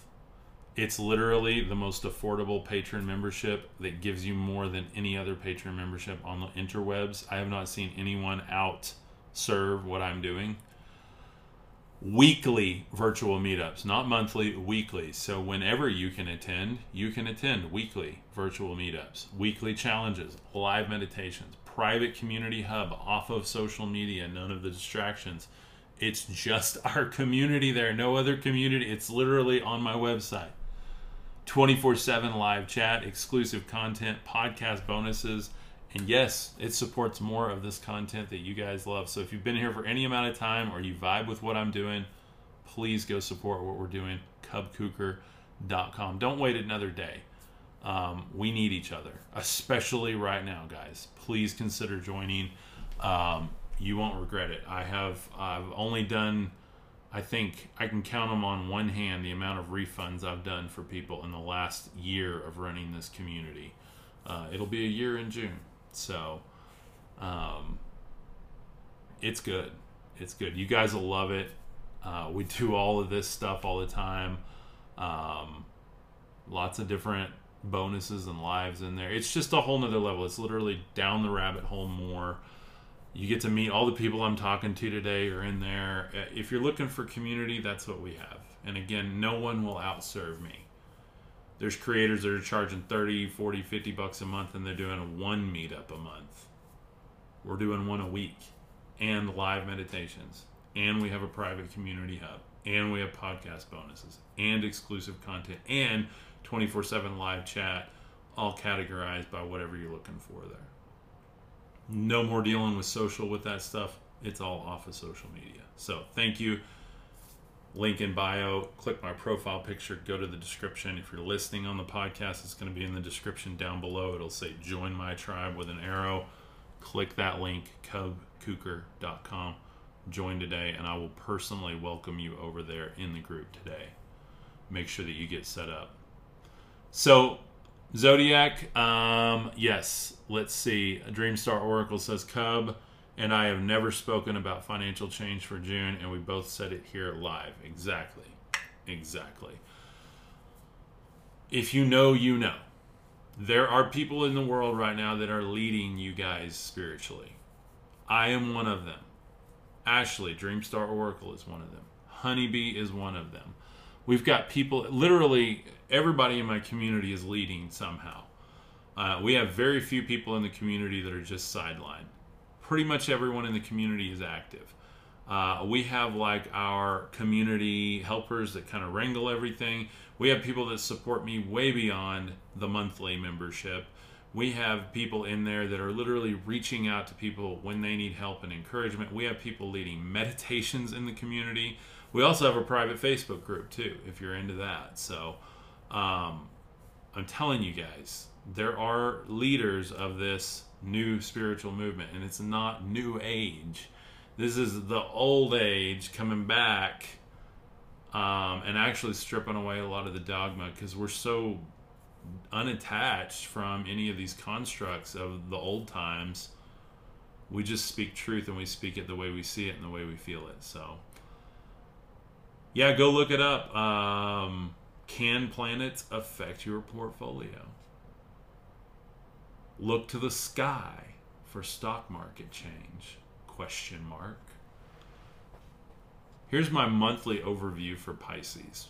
it's literally the most affordable patron membership that gives you more than any other patron membership on the interwebs. I have not seen anyone out serve what I'm doing. Weekly virtual meetups, not monthly, weekly. So whenever you can attend, you can attend weekly virtual meetups, weekly challenges, live meditations, private community hub off of social media, none of the distractions. It's just our community there, no other community. It's literally on my website. 24 7 live chat, exclusive content, podcast bonuses. And yes, it supports more of this content that you guys love. So if you've been here for any amount of time or you vibe with what I'm doing, please go support what we're doing. CubKuker.com. Don't wait another day. Um, we need each other, especially right now, guys. Please consider joining. Um, you won't regret it. I have I've only done I think I can count them on one hand the amount of refunds I've done for people in the last year of running this community. Uh, it'll be a year in June, so um, it's good. It's good. You guys will love it. Uh, we do all of this stuff all the time. Um, lots of different bonuses and lives in there. It's just a whole nother level. It's literally down the rabbit hole more you get to meet all the people I'm talking to today are in there. Uh, if you're looking for community, that's what we have. And again, no one will outserve me. There's creators that are charging 30, 40, 50 bucks a month and they're doing one meetup a month. We're doing one a week and live meditations. And we have a private community hub. And we have podcast bonuses and exclusive content and 24 7 live chat, all categorized by whatever you're looking for there no more dealing with social with that stuff. It's all off of social media. So thank you. Link in bio. Click my profile picture. Go to the description. If you're listening on the podcast, it's going to be in the description down below. It'll say join my tribe with an arrow. Click that link, cubkuker.com. join today, and I will personally welcome you over there in the group today. Make sure that you get set up. So, Zodiac, um, yes, let's see. Dreamstar Oracle says Cub and I have never spoken about financial change for June, and we both said it here live. Exactly. Exactly. If you know, you know. There are people in the world right now that are leading you guys spiritually. I am one of them. Ashley, Dreamstar Oracle, is one of them. Honeybee is one of them. We've got people, literally, everybody in my community is leading somehow. Uh, we have very few people in the community that are just sidelined. Pretty much everyone in the community is active. Uh, we have like our community helpers that kind of wrangle everything. We have people that support me way beyond the monthly membership. We have people in there that are literally reaching out to people when they need help and encouragement. We have people leading meditations in the community. We also have a private Facebook group too, if you're into that. So um, I'm telling you guys, there are leaders of this new spiritual movement, and it's not new age this is the old age coming back um, and actually stripping away a lot of the dogma because we're so unattached from any of these constructs of the old times. We just speak truth and we speak it the way we see it and the way we feel it. So, yeah, go look it up. Um, can planets affect your portfolio? Look to the sky for stock market change question mark. Here's my monthly overview for Pisces.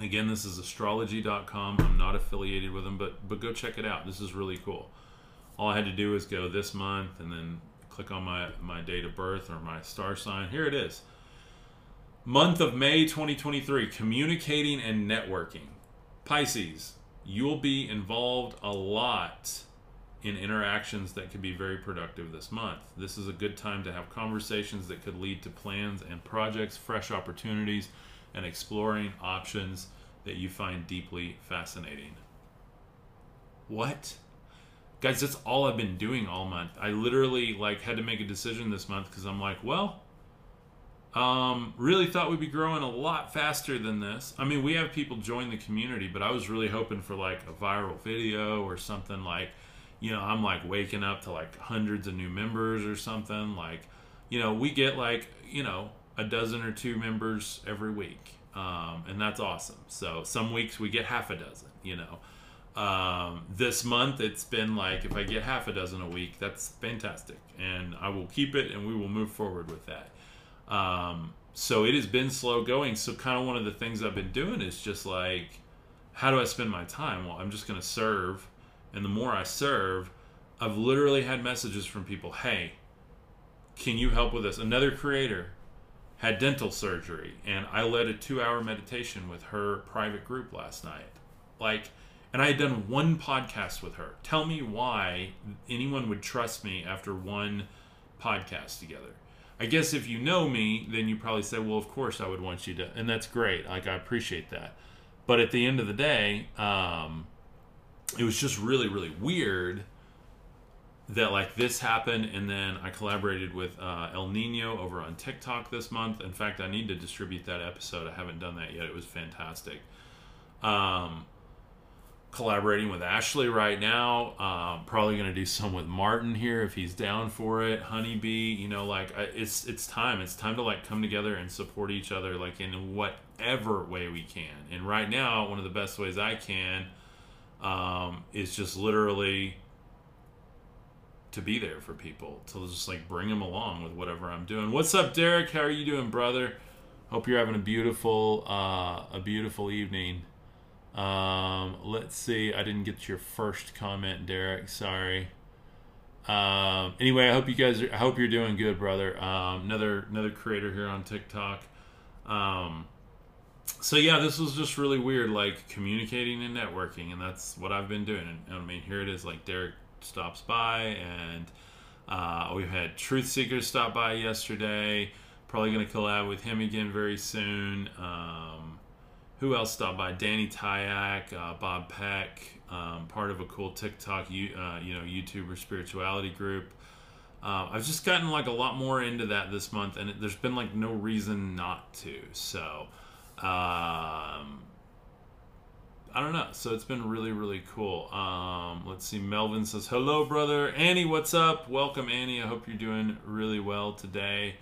Again, this is astrology.com. I'm not affiliated with them, but but go check it out. This is really cool. All I had to do is go this month and then click on my my date of birth or my star sign. Here it is. Month of May 2023, communicating and networking. Pisces, you'll be involved a lot in interactions that could be very productive this month. This is a good time to have conversations that could lead to plans and projects, fresh opportunities, and exploring options that you find deeply fascinating. What? Guys, that's all I've been doing all month. I literally like had to make a decision this month because I'm like, well, um, really thought we'd be growing a lot faster than this. I mean, we have people join the community, but I was really hoping for like a viral video or something like you know, I'm like waking up to like hundreds of new members or something. Like, you know, we get like, you know, a dozen or two members every week. Um, and that's awesome. So some weeks we get half a dozen, you know. Um, this month it's been like if I get half a dozen a week, that's fantastic. And I will keep it and we will move forward with that. Um, so it has been slow going. So kind of one of the things I've been doing is just like, how do I spend my time? Well, I'm just going to serve and the more I serve, I've literally had messages from people, "Hey, can you help with this?" Another creator had dental surgery, and I led a 2-hour meditation with her private group last night. Like and I had done one podcast with her. Tell me why anyone would trust me after one podcast together. I guess if you know me, then you probably say, "Well, of course I would want you to," and that's great. Like I appreciate that. But at the end of the day, um, it was just really really weird that like this happened and then i collaborated with uh, el nino over on tiktok this month. In fact i need to distribute that episode. I haven't done that yet. It was fantastic. Um, collaborating with ashley right now um, probably going to do some with martin here if he's down for it. Honeybee you know like it's it's time. It's time to like come together and support each other like in whatever way we can. And right now one of the best ways i can um, is just literally to be there for people to just like bring them along with whatever I'm doing. What's up, Derek? How are you doing, brother? Hope you're having a beautiful uh, a beautiful evening. Um, let's see. I didn't get your first comment, Derek. Sorry. Um, anyway, I hope you guys. Are, I hope you're doing good, brother. Um, another another creator here on TikTok. Um, so yeah, this was just really weird, like communicating and networking, and that's what I've been doing. And, I mean, here it is, like Derek stops by, and uh, we've had Truth Seekers stop by yesterday. Probably going to collab with him again very soon. Um, who else stopped by? Danny Tyak, uh, Bob Peck, um, part of a cool TikTok, uh, you know, YouTuber spirituality group. uh, I've just gotten like a lot more into that this month, and it, there's been like no reason not to. So, um, I don't know. So it's been really, really cool. Um, let's see. Melvin says, Hello, brother. Annie, what's up? Welcome, Annie. I hope you're doing really well today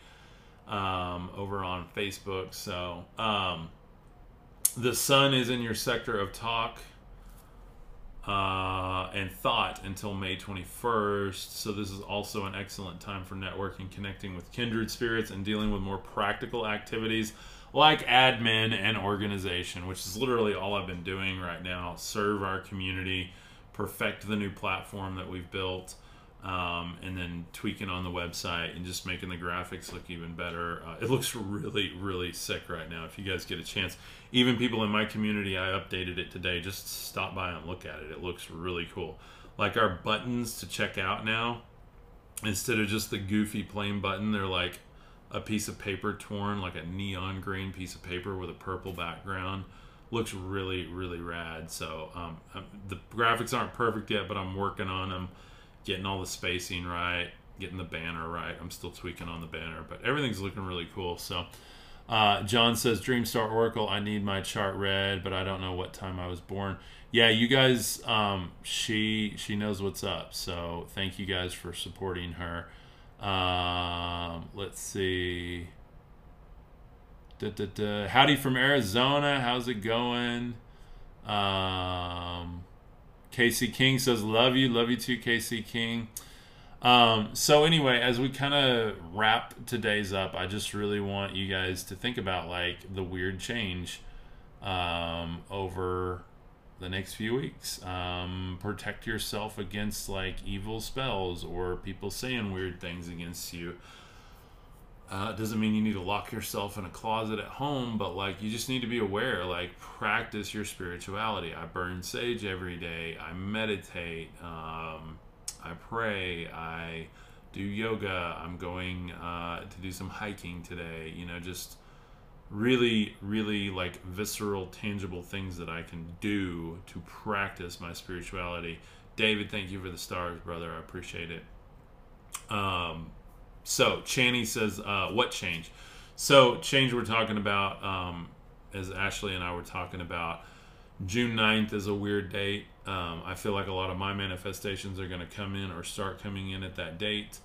um, over on Facebook. So, um, the sun is in your sector of talk uh, and thought until May 21st. So, this is also an excellent time for networking, connecting with kindred spirits, and dealing with more practical activities like admin and organization, which is literally all I've been doing right now. Serve our community, perfect the new platform that we've built, um, and then tweaking on the website and just making the graphics look even better. Uh, it looks really, really sick right now. If you guys get a chance, even people in my community, I updated it today. Just stop by and look at it. It looks really cool. Like our buttons to check out now, instead of just the goofy plain button, they're like a piece of paper torn, like a neon green piece of paper with a purple background. Looks really, really rad. So um, um, the graphics aren't perfect yet, but I'm working on them, getting all the spacing right, getting the banner right. I'm still tweaking on the banner, but everything's looking really cool. So uh, John says, Dreamstar Oracle, I need my chart read, but I don't know what time I was born. Yeah, you guys, um, she she knows what's up. So thank you guys for supporting her. Um, let's see. Da, da, da. Howdy from Arizona. How's it going? Um, Casey King says, Love you. Love you too, Casey King. Um, so, anyway, as we kind of wrap today's up, I just really want you guys to think about like the weird change um, over the next few weeks. Um, protect yourself against like evil spells or people saying weird things against you. Uh, it doesn't mean you need to lock yourself in a closet at home, but like you just need to be aware. Like practice your spirituality. I burn sage every day. I meditate. Um, I pray. I do yoga. I'm going uh, to do some hiking today. You know, just really, really like visceral, tangible things that I can do to practice my spirituality. David, thank you for the stars, brother. I appreciate it. Um, so Channy says, uh, "What change?" So change we're talking about, um, as Ashley and I were talking about. June 9th is a weird date. Um, I feel like a lot of my manifestations are going to come in or start coming in at that date.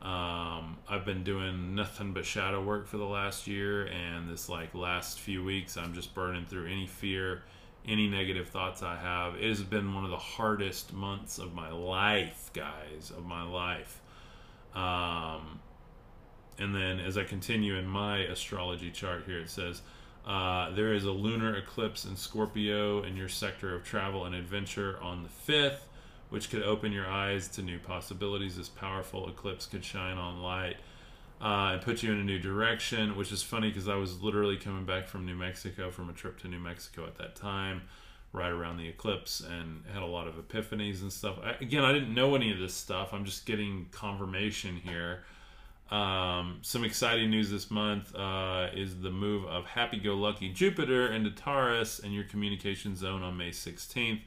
Um, I've been doing nothing but shadow work for the last year, and this like last few weeks, I'm just burning through any fear, any negative thoughts I have. It has been one of the hardest months of my life, guys, of my life. Um, and then as I continue in my astrology chart here, it says uh, there is a lunar eclipse in Scorpio in your sector of travel and adventure on the 5th which could open your eyes to new possibilities. This powerful eclipse could shine on light uh, and put you in a new direction, which is funny because I was literally coming back from New Mexico from a trip to New Mexico at that time, right around the eclipse, and had a lot of epiphanies and stuff. I, again, I didn't know any of this stuff. I'm just getting confirmation here. Um, some exciting news this month uh, is the move of Happy Go Lucky Jupiter into Taurus and your communication zone on May 16th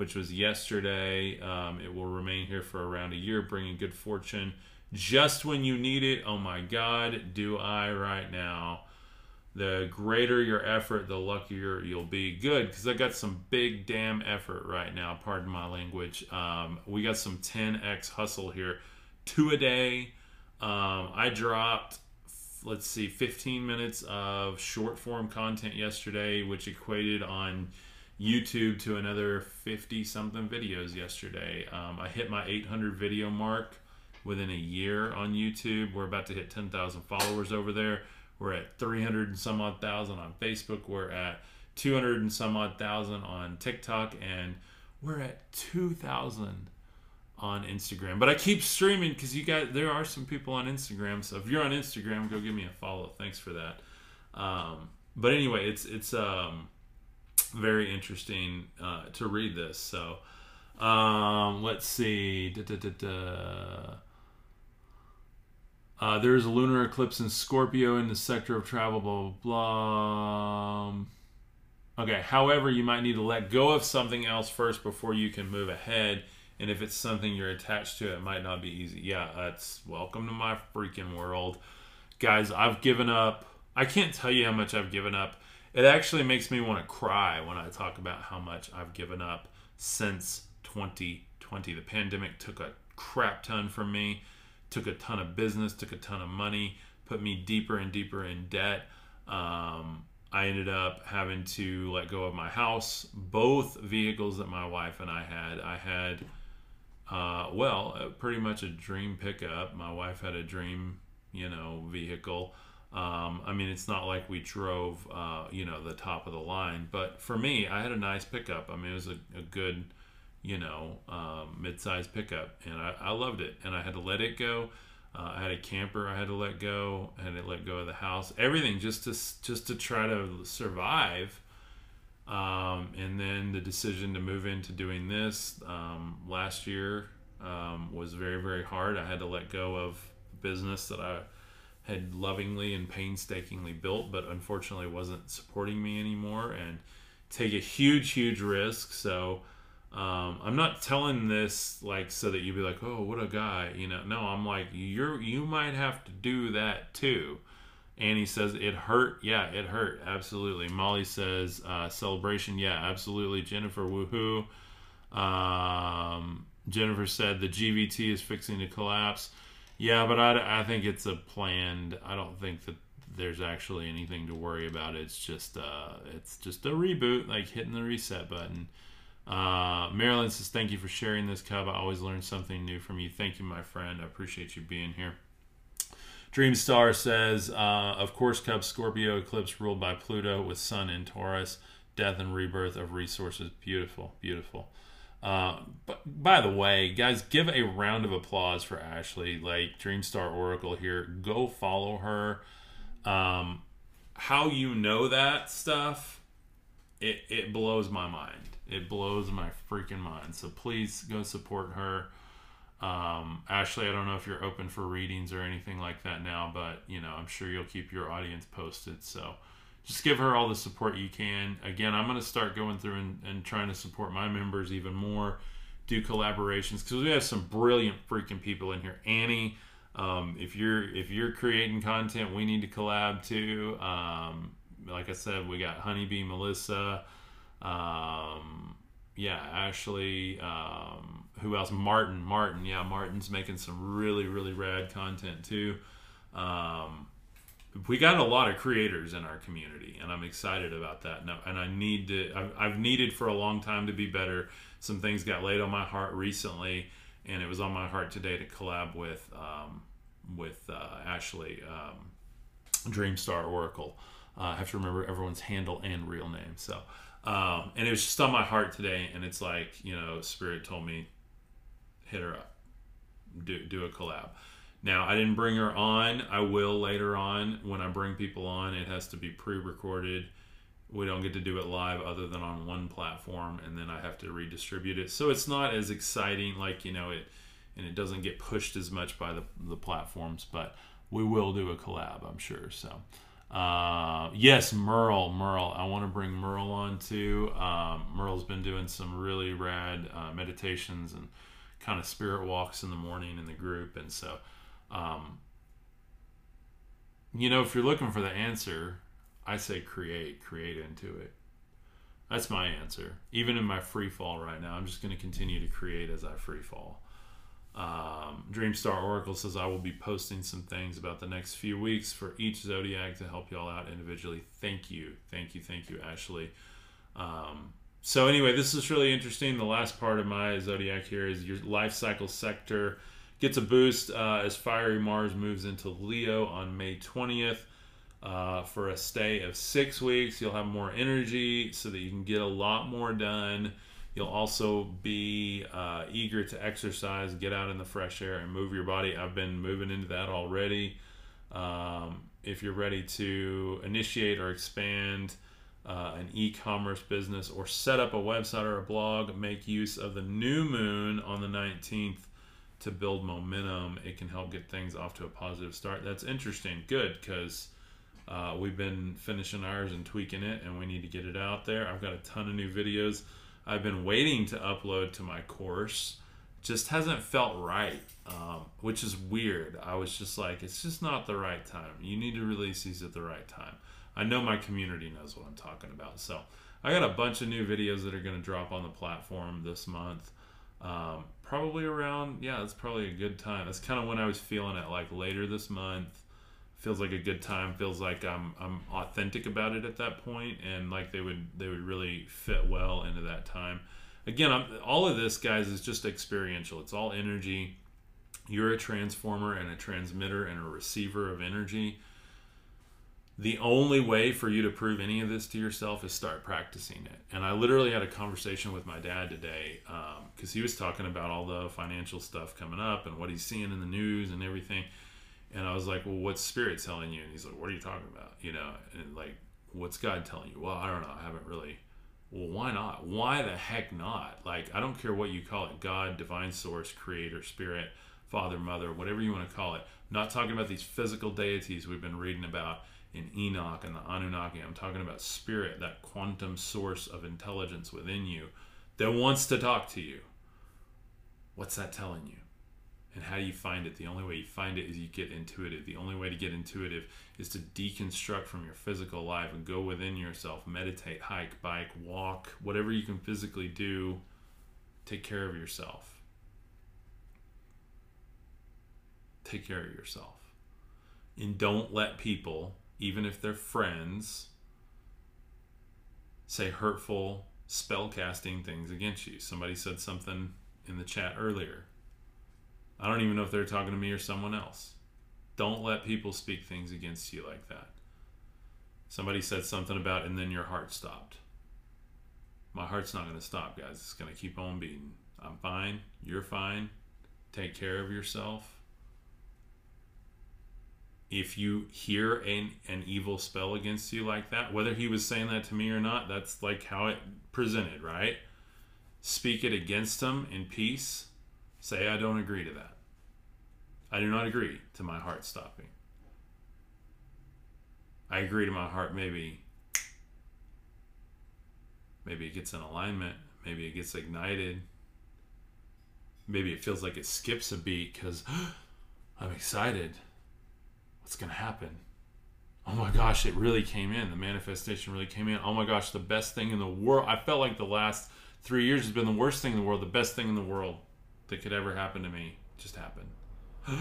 which was yesterday. Um, it will remain here for around a year, bringing good fortune just when you need it. Oh my God, do I right now? The greater your effort, the luckier you'll be. Good, because I got some big damn effort right now. Pardon my language. Um, we got some 10x hustle here. Two a day. Um, I dropped, let's see, 15 minutes of short form content yesterday, which equated on YouTube to another 50 something videos yesterday. Um, I hit my 800 video mark within a year on YouTube. We're about to hit 10,000 followers over there. We're at 300 and some odd thousand on Facebook. We're at 200 and some odd thousand on TikTok. And we're at 2,000 on Instagram. But I keep streaming because you guys, there are some people on Instagram. So if you're on Instagram, go give me a follow. Thanks for that. Um, but anyway, it's, it's, um, very interesting uh, to read this. So um, let's see. Da, da, da, uh, there's a lunar eclipse in Scorpio in the sector of travel, blah, blah, blah. Okay, however, you might need to let go of something else first before you can move ahead And if it's something you're attached to, it might not be easy. Yeah, that's welcome to my freaking world. Guys, I've given up. I can't tell you how much I've given up. It actually makes me want to cry when I talk about how much I've given up since 2020. The pandemic took a crap ton from me, took a ton of business, took a ton of money, put me deeper and deeper in debt. Um, I ended up having to let go of my house, both vehicles that my wife and I had. I had, uh, well, uh, pretty much a dream pickup. My wife had a dream, you know, vehicle. Um, I mean, it's not like we drove, uh, you know, the top of the line, but for me, I had a nice pickup. I mean, it was a, a good, you know, um, mid-sized pickup, and I, I loved it. And I had to let it go. Uh, I had a camper I had to let go. I had to let go of the house. Everything just to just to try to survive. Um, and then the decision to move into doing this um, last year um, was very very hard. I had to let go of business that I had lovingly and painstakingly built, but unfortunately wasn't supporting me anymore, and take a huge huge risk. So um, I'm not telling this like so that you'd be like, oh, what a guy, you know. No, I'm like, you're you might have to do that too. Annie says it hurt. Yeah, it hurt. Absolutely. Molly says uh, celebration. Yeah, absolutely. Jennifer, woohoo. Um, Jennifer said the GVT is fixing to collapse. Yeah, but I, I think it's a planned. I don't think that there's actually anything to worry about. It's just uh, it's just a reboot, like hitting the reset button. Uh, Marilyn says, Thank you for sharing this, Cub. I always learn something new from you. Thank you, my friend. I appreciate you being here. Dreamstar says, uh, Of course, Cub Scorpio eclipse ruled by Pluto with Sun in Taurus. Death and rebirth of resources. Beautiful, beautiful. Uh, but by the way, guys, give a round of applause for Ashley, like Dreamstar Oracle here. Go follow her. Um, how you know that stuff, it, it blows my mind it blows my freaking mind. So please go support her. Um, Ashley, I don't know if you're open for readings or anything like that now, but you know, I'm sure you'll keep your audience posted. So just give her all the support you can. Again, I'm going to start going through and, and trying to support my members even more, do collaborations because we have some brilliant freaking people in here. Annie, um, if you're if you're creating content, we need to collab too. Um, like I said, we got Honeybee, Melissa. Um, yeah, Ashley. Um, who else? Martin. Martin. Yeah, Martin's making some really, really rad content too. Um, we got a lot of creators in our community, and I'm excited about that. And, and I need to. I've, I've needed for a long time to be better. Some things got laid on my heart recently, and it was on my heart today to collab with um, with uh, Ashley, um, Dreamstar Oracle. Uh, I have to remember everyone's handle and real name. So um, and it was just on my heart today, and it's like you know, Spirit told me, hit her up, do do a collab. Now I didn't bring her on. I will later on when I bring people on. It has to be pre-recorded. We don't get to do it live other than on one platform, and then I have to redistribute it. So it's not as exciting, like you know it, and it doesn't get pushed as much by the the platforms. But we will do a collab, I'm sure. So. Uh, yes, Merle. Merle. I want to bring Merle on too. Um, Merle's been doing some really rad uh, meditations and kind of spirit walks in the morning in the group. And so, um, you know, if you're looking for the answer, I say create, create into it. That's my answer. Even in my free fall right now, I'm just going to continue to create as I free fall. Um, Dreamstar Oracle says I will be posting some things about the next few weeks for each zodiac to help y'all out individually. Thank you, thank you, thank you, Ashley. Um, so anyway, this is really interesting. The last part of my zodiac here is your life cycle sector gets a boost uh, as fiery Mars moves into Leo on May 20th. Uh, for a stay of six weeks, you'll have more energy so that you can get a lot more done. You'll also be uh, eager to exercise, get out in the fresh air, and move your body. I've been moving into that already. Um, if you're ready to initiate or expand uh, an e commerce business or set up a website or a blog, make use of the new moon on the 19th to build momentum. It can help get things off to a positive start. That's interesting. Good, because uh, we've been finishing ours and tweaking it, and we need to get it out there. I've got a ton of new videos I've been waiting to upload to my course just hasn't felt right, um, which is weird. I was just like, it's just not the right time. You need to release these at the right time. I know my community knows what I'm talking about. So I got a bunch of new videos that are going to drop on the platform this month. Um, probably around, yeah, it's probably a good time. That's kind of when I was feeling it, like later this month. Feels like a good time. Feels like I'm I'm authentic about it at that point, and like they would they would really fit well into that time again, I'm, all of this, guys, is just experiential. It's all energy. You're a transformer and a transmitter and a receiver of energy. The only way for you to prove any of this to yourself is start practicing it. And I literally had a conversation with my dad today because um, he was talking about all the financial stuff coming up and what he's seeing in the news and everything. And I was like, "Well, what's Spirit telling you?" And he's like, "What are you talking about?" You know, and like, "What's God telling you?" Well, I don't know. I haven't really well, why not? Why the heck not? Like, I don't care what you call it God, divine source, creator, spirit, father, mother, whatever you want to call it. I'm not talking about these physical deities we've been reading about in Enoch and the Anunnaki. I'm talking about spirit, that quantum source of intelligence within you that wants to talk to you. What's that telling you? And how do you find it? The only way you find it is you get intuitive. The only way to get intuitive is to deconstruct from your physical life and go within yourself, meditate, hike, bike, walk, whatever you can physically do, take care of yourself. Take care of yourself. And don't let people, even if they're friends, say hurtful, spell casting things against you. Somebody said something in the chat earlier I don't even know if they're talking to me or someone else. Don't let people speak things against you like that. Somebody said something about, and then your heart stopped. My heart's not going to stop, guys. It's going to keep on beating. I'm fine. You're fine. Take care of yourself. If you hear an, an evil spell against you like that, whether he was saying that to me or not, that's like how it presented, right? Speak it against him in peace Say, I don't agree to that. I do not agree to my heart stopping. I agree to my heart maybe maybe it gets in alignment, maybe it gets ignited. Maybe it feels like it skips a beat cuz I'm excited. What's going to happen? Oh my gosh, it really came in. The manifestation really came in. Oh my gosh, the best thing in the world. I felt like the last 3 years has been the worst thing in the world, the best thing in the world that could ever happen to me just happened.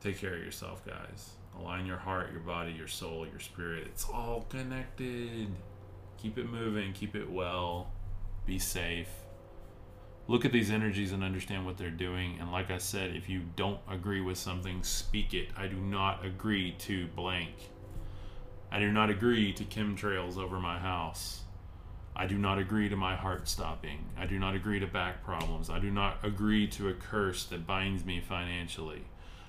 Take care of yourself, guys. Align your heart, your body, your soul, your spirit. It's all connected. Keep it moving, keep it well. Be safe. Look at these energies and understand what they're doing. And like I said, if you don't agree with something, speak it. I do not agree to blank. I do not agree to chemtrails over my house. I do not agree to my heart stopping. I do not agree to back problems. I do not agree to a curse that binds me financially.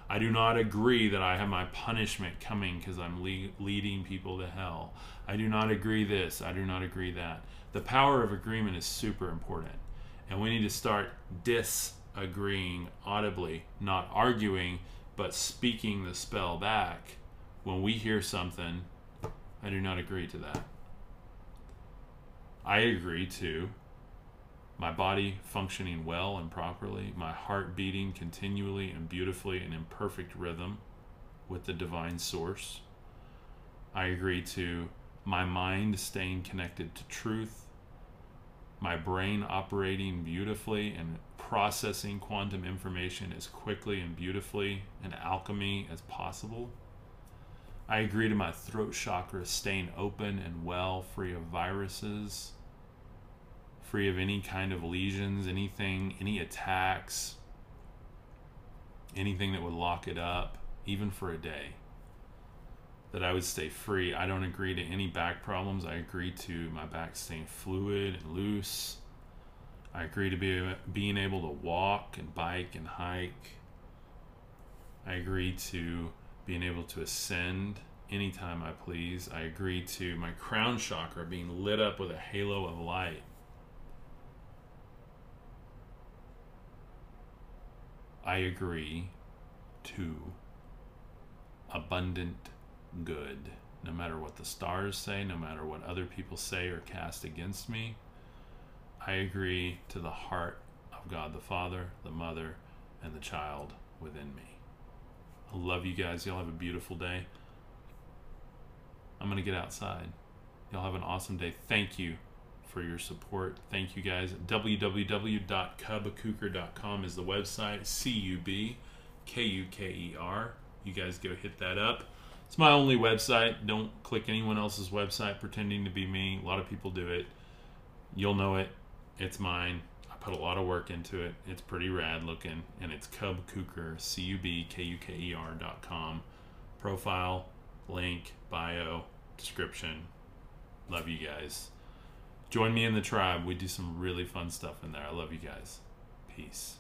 I do not agree that I have my punishment coming because I'm le- leading people to hell. I do not agree this. I do not agree that. The power of agreement is super important. And we need to start disagreeing audibly, not arguing, but speaking the spell back. When we hear something, I do not agree to that. I agree to my body functioning well and properly, my heart beating continually and beautifully and in perfect rhythm with the divine source. I agree to my mind staying connected to truth, my brain operating beautifully and processing quantum information as quickly and beautifully and alchemy as possible. I agree to my throat chakra staying open and well, free of viruses free of any kind of lesions, anything, any attacks, anything that would lock it up, even for a day. That I would stay free. I don't agree to any back problems. I agree to my back staying fluid and loose. I agree to be being able to walk and bike and hike. I agree to being able to ascend anytime I please. I agree to my crown chakra being lit up with a halo of light. I agree to abundant good. No matter what the stars say, no matter what other people say or cast against me, I agree to the heart of God the Father, the Mother, and the child within me. I love you guys. Y'all have a beautiful day. I'm going to get outside. Y'all have an awesome day. Thank you for your support. Thank you guys. www.cubkuker.com is the website. C U B K U K E R. You guys go hit that up. It's my only website. Don't click anyone else's website pretending to be me. A lot of people do it. You'll know it. It's mine. I put a lot of work into it. It's pretty rad looking, and it's Cub Kuker, C U B K U K E R dot com. Profile, link, bio, description. Love you guys. Join me in the tribe. We do some really fun stuff in there. I love you guys. Peace.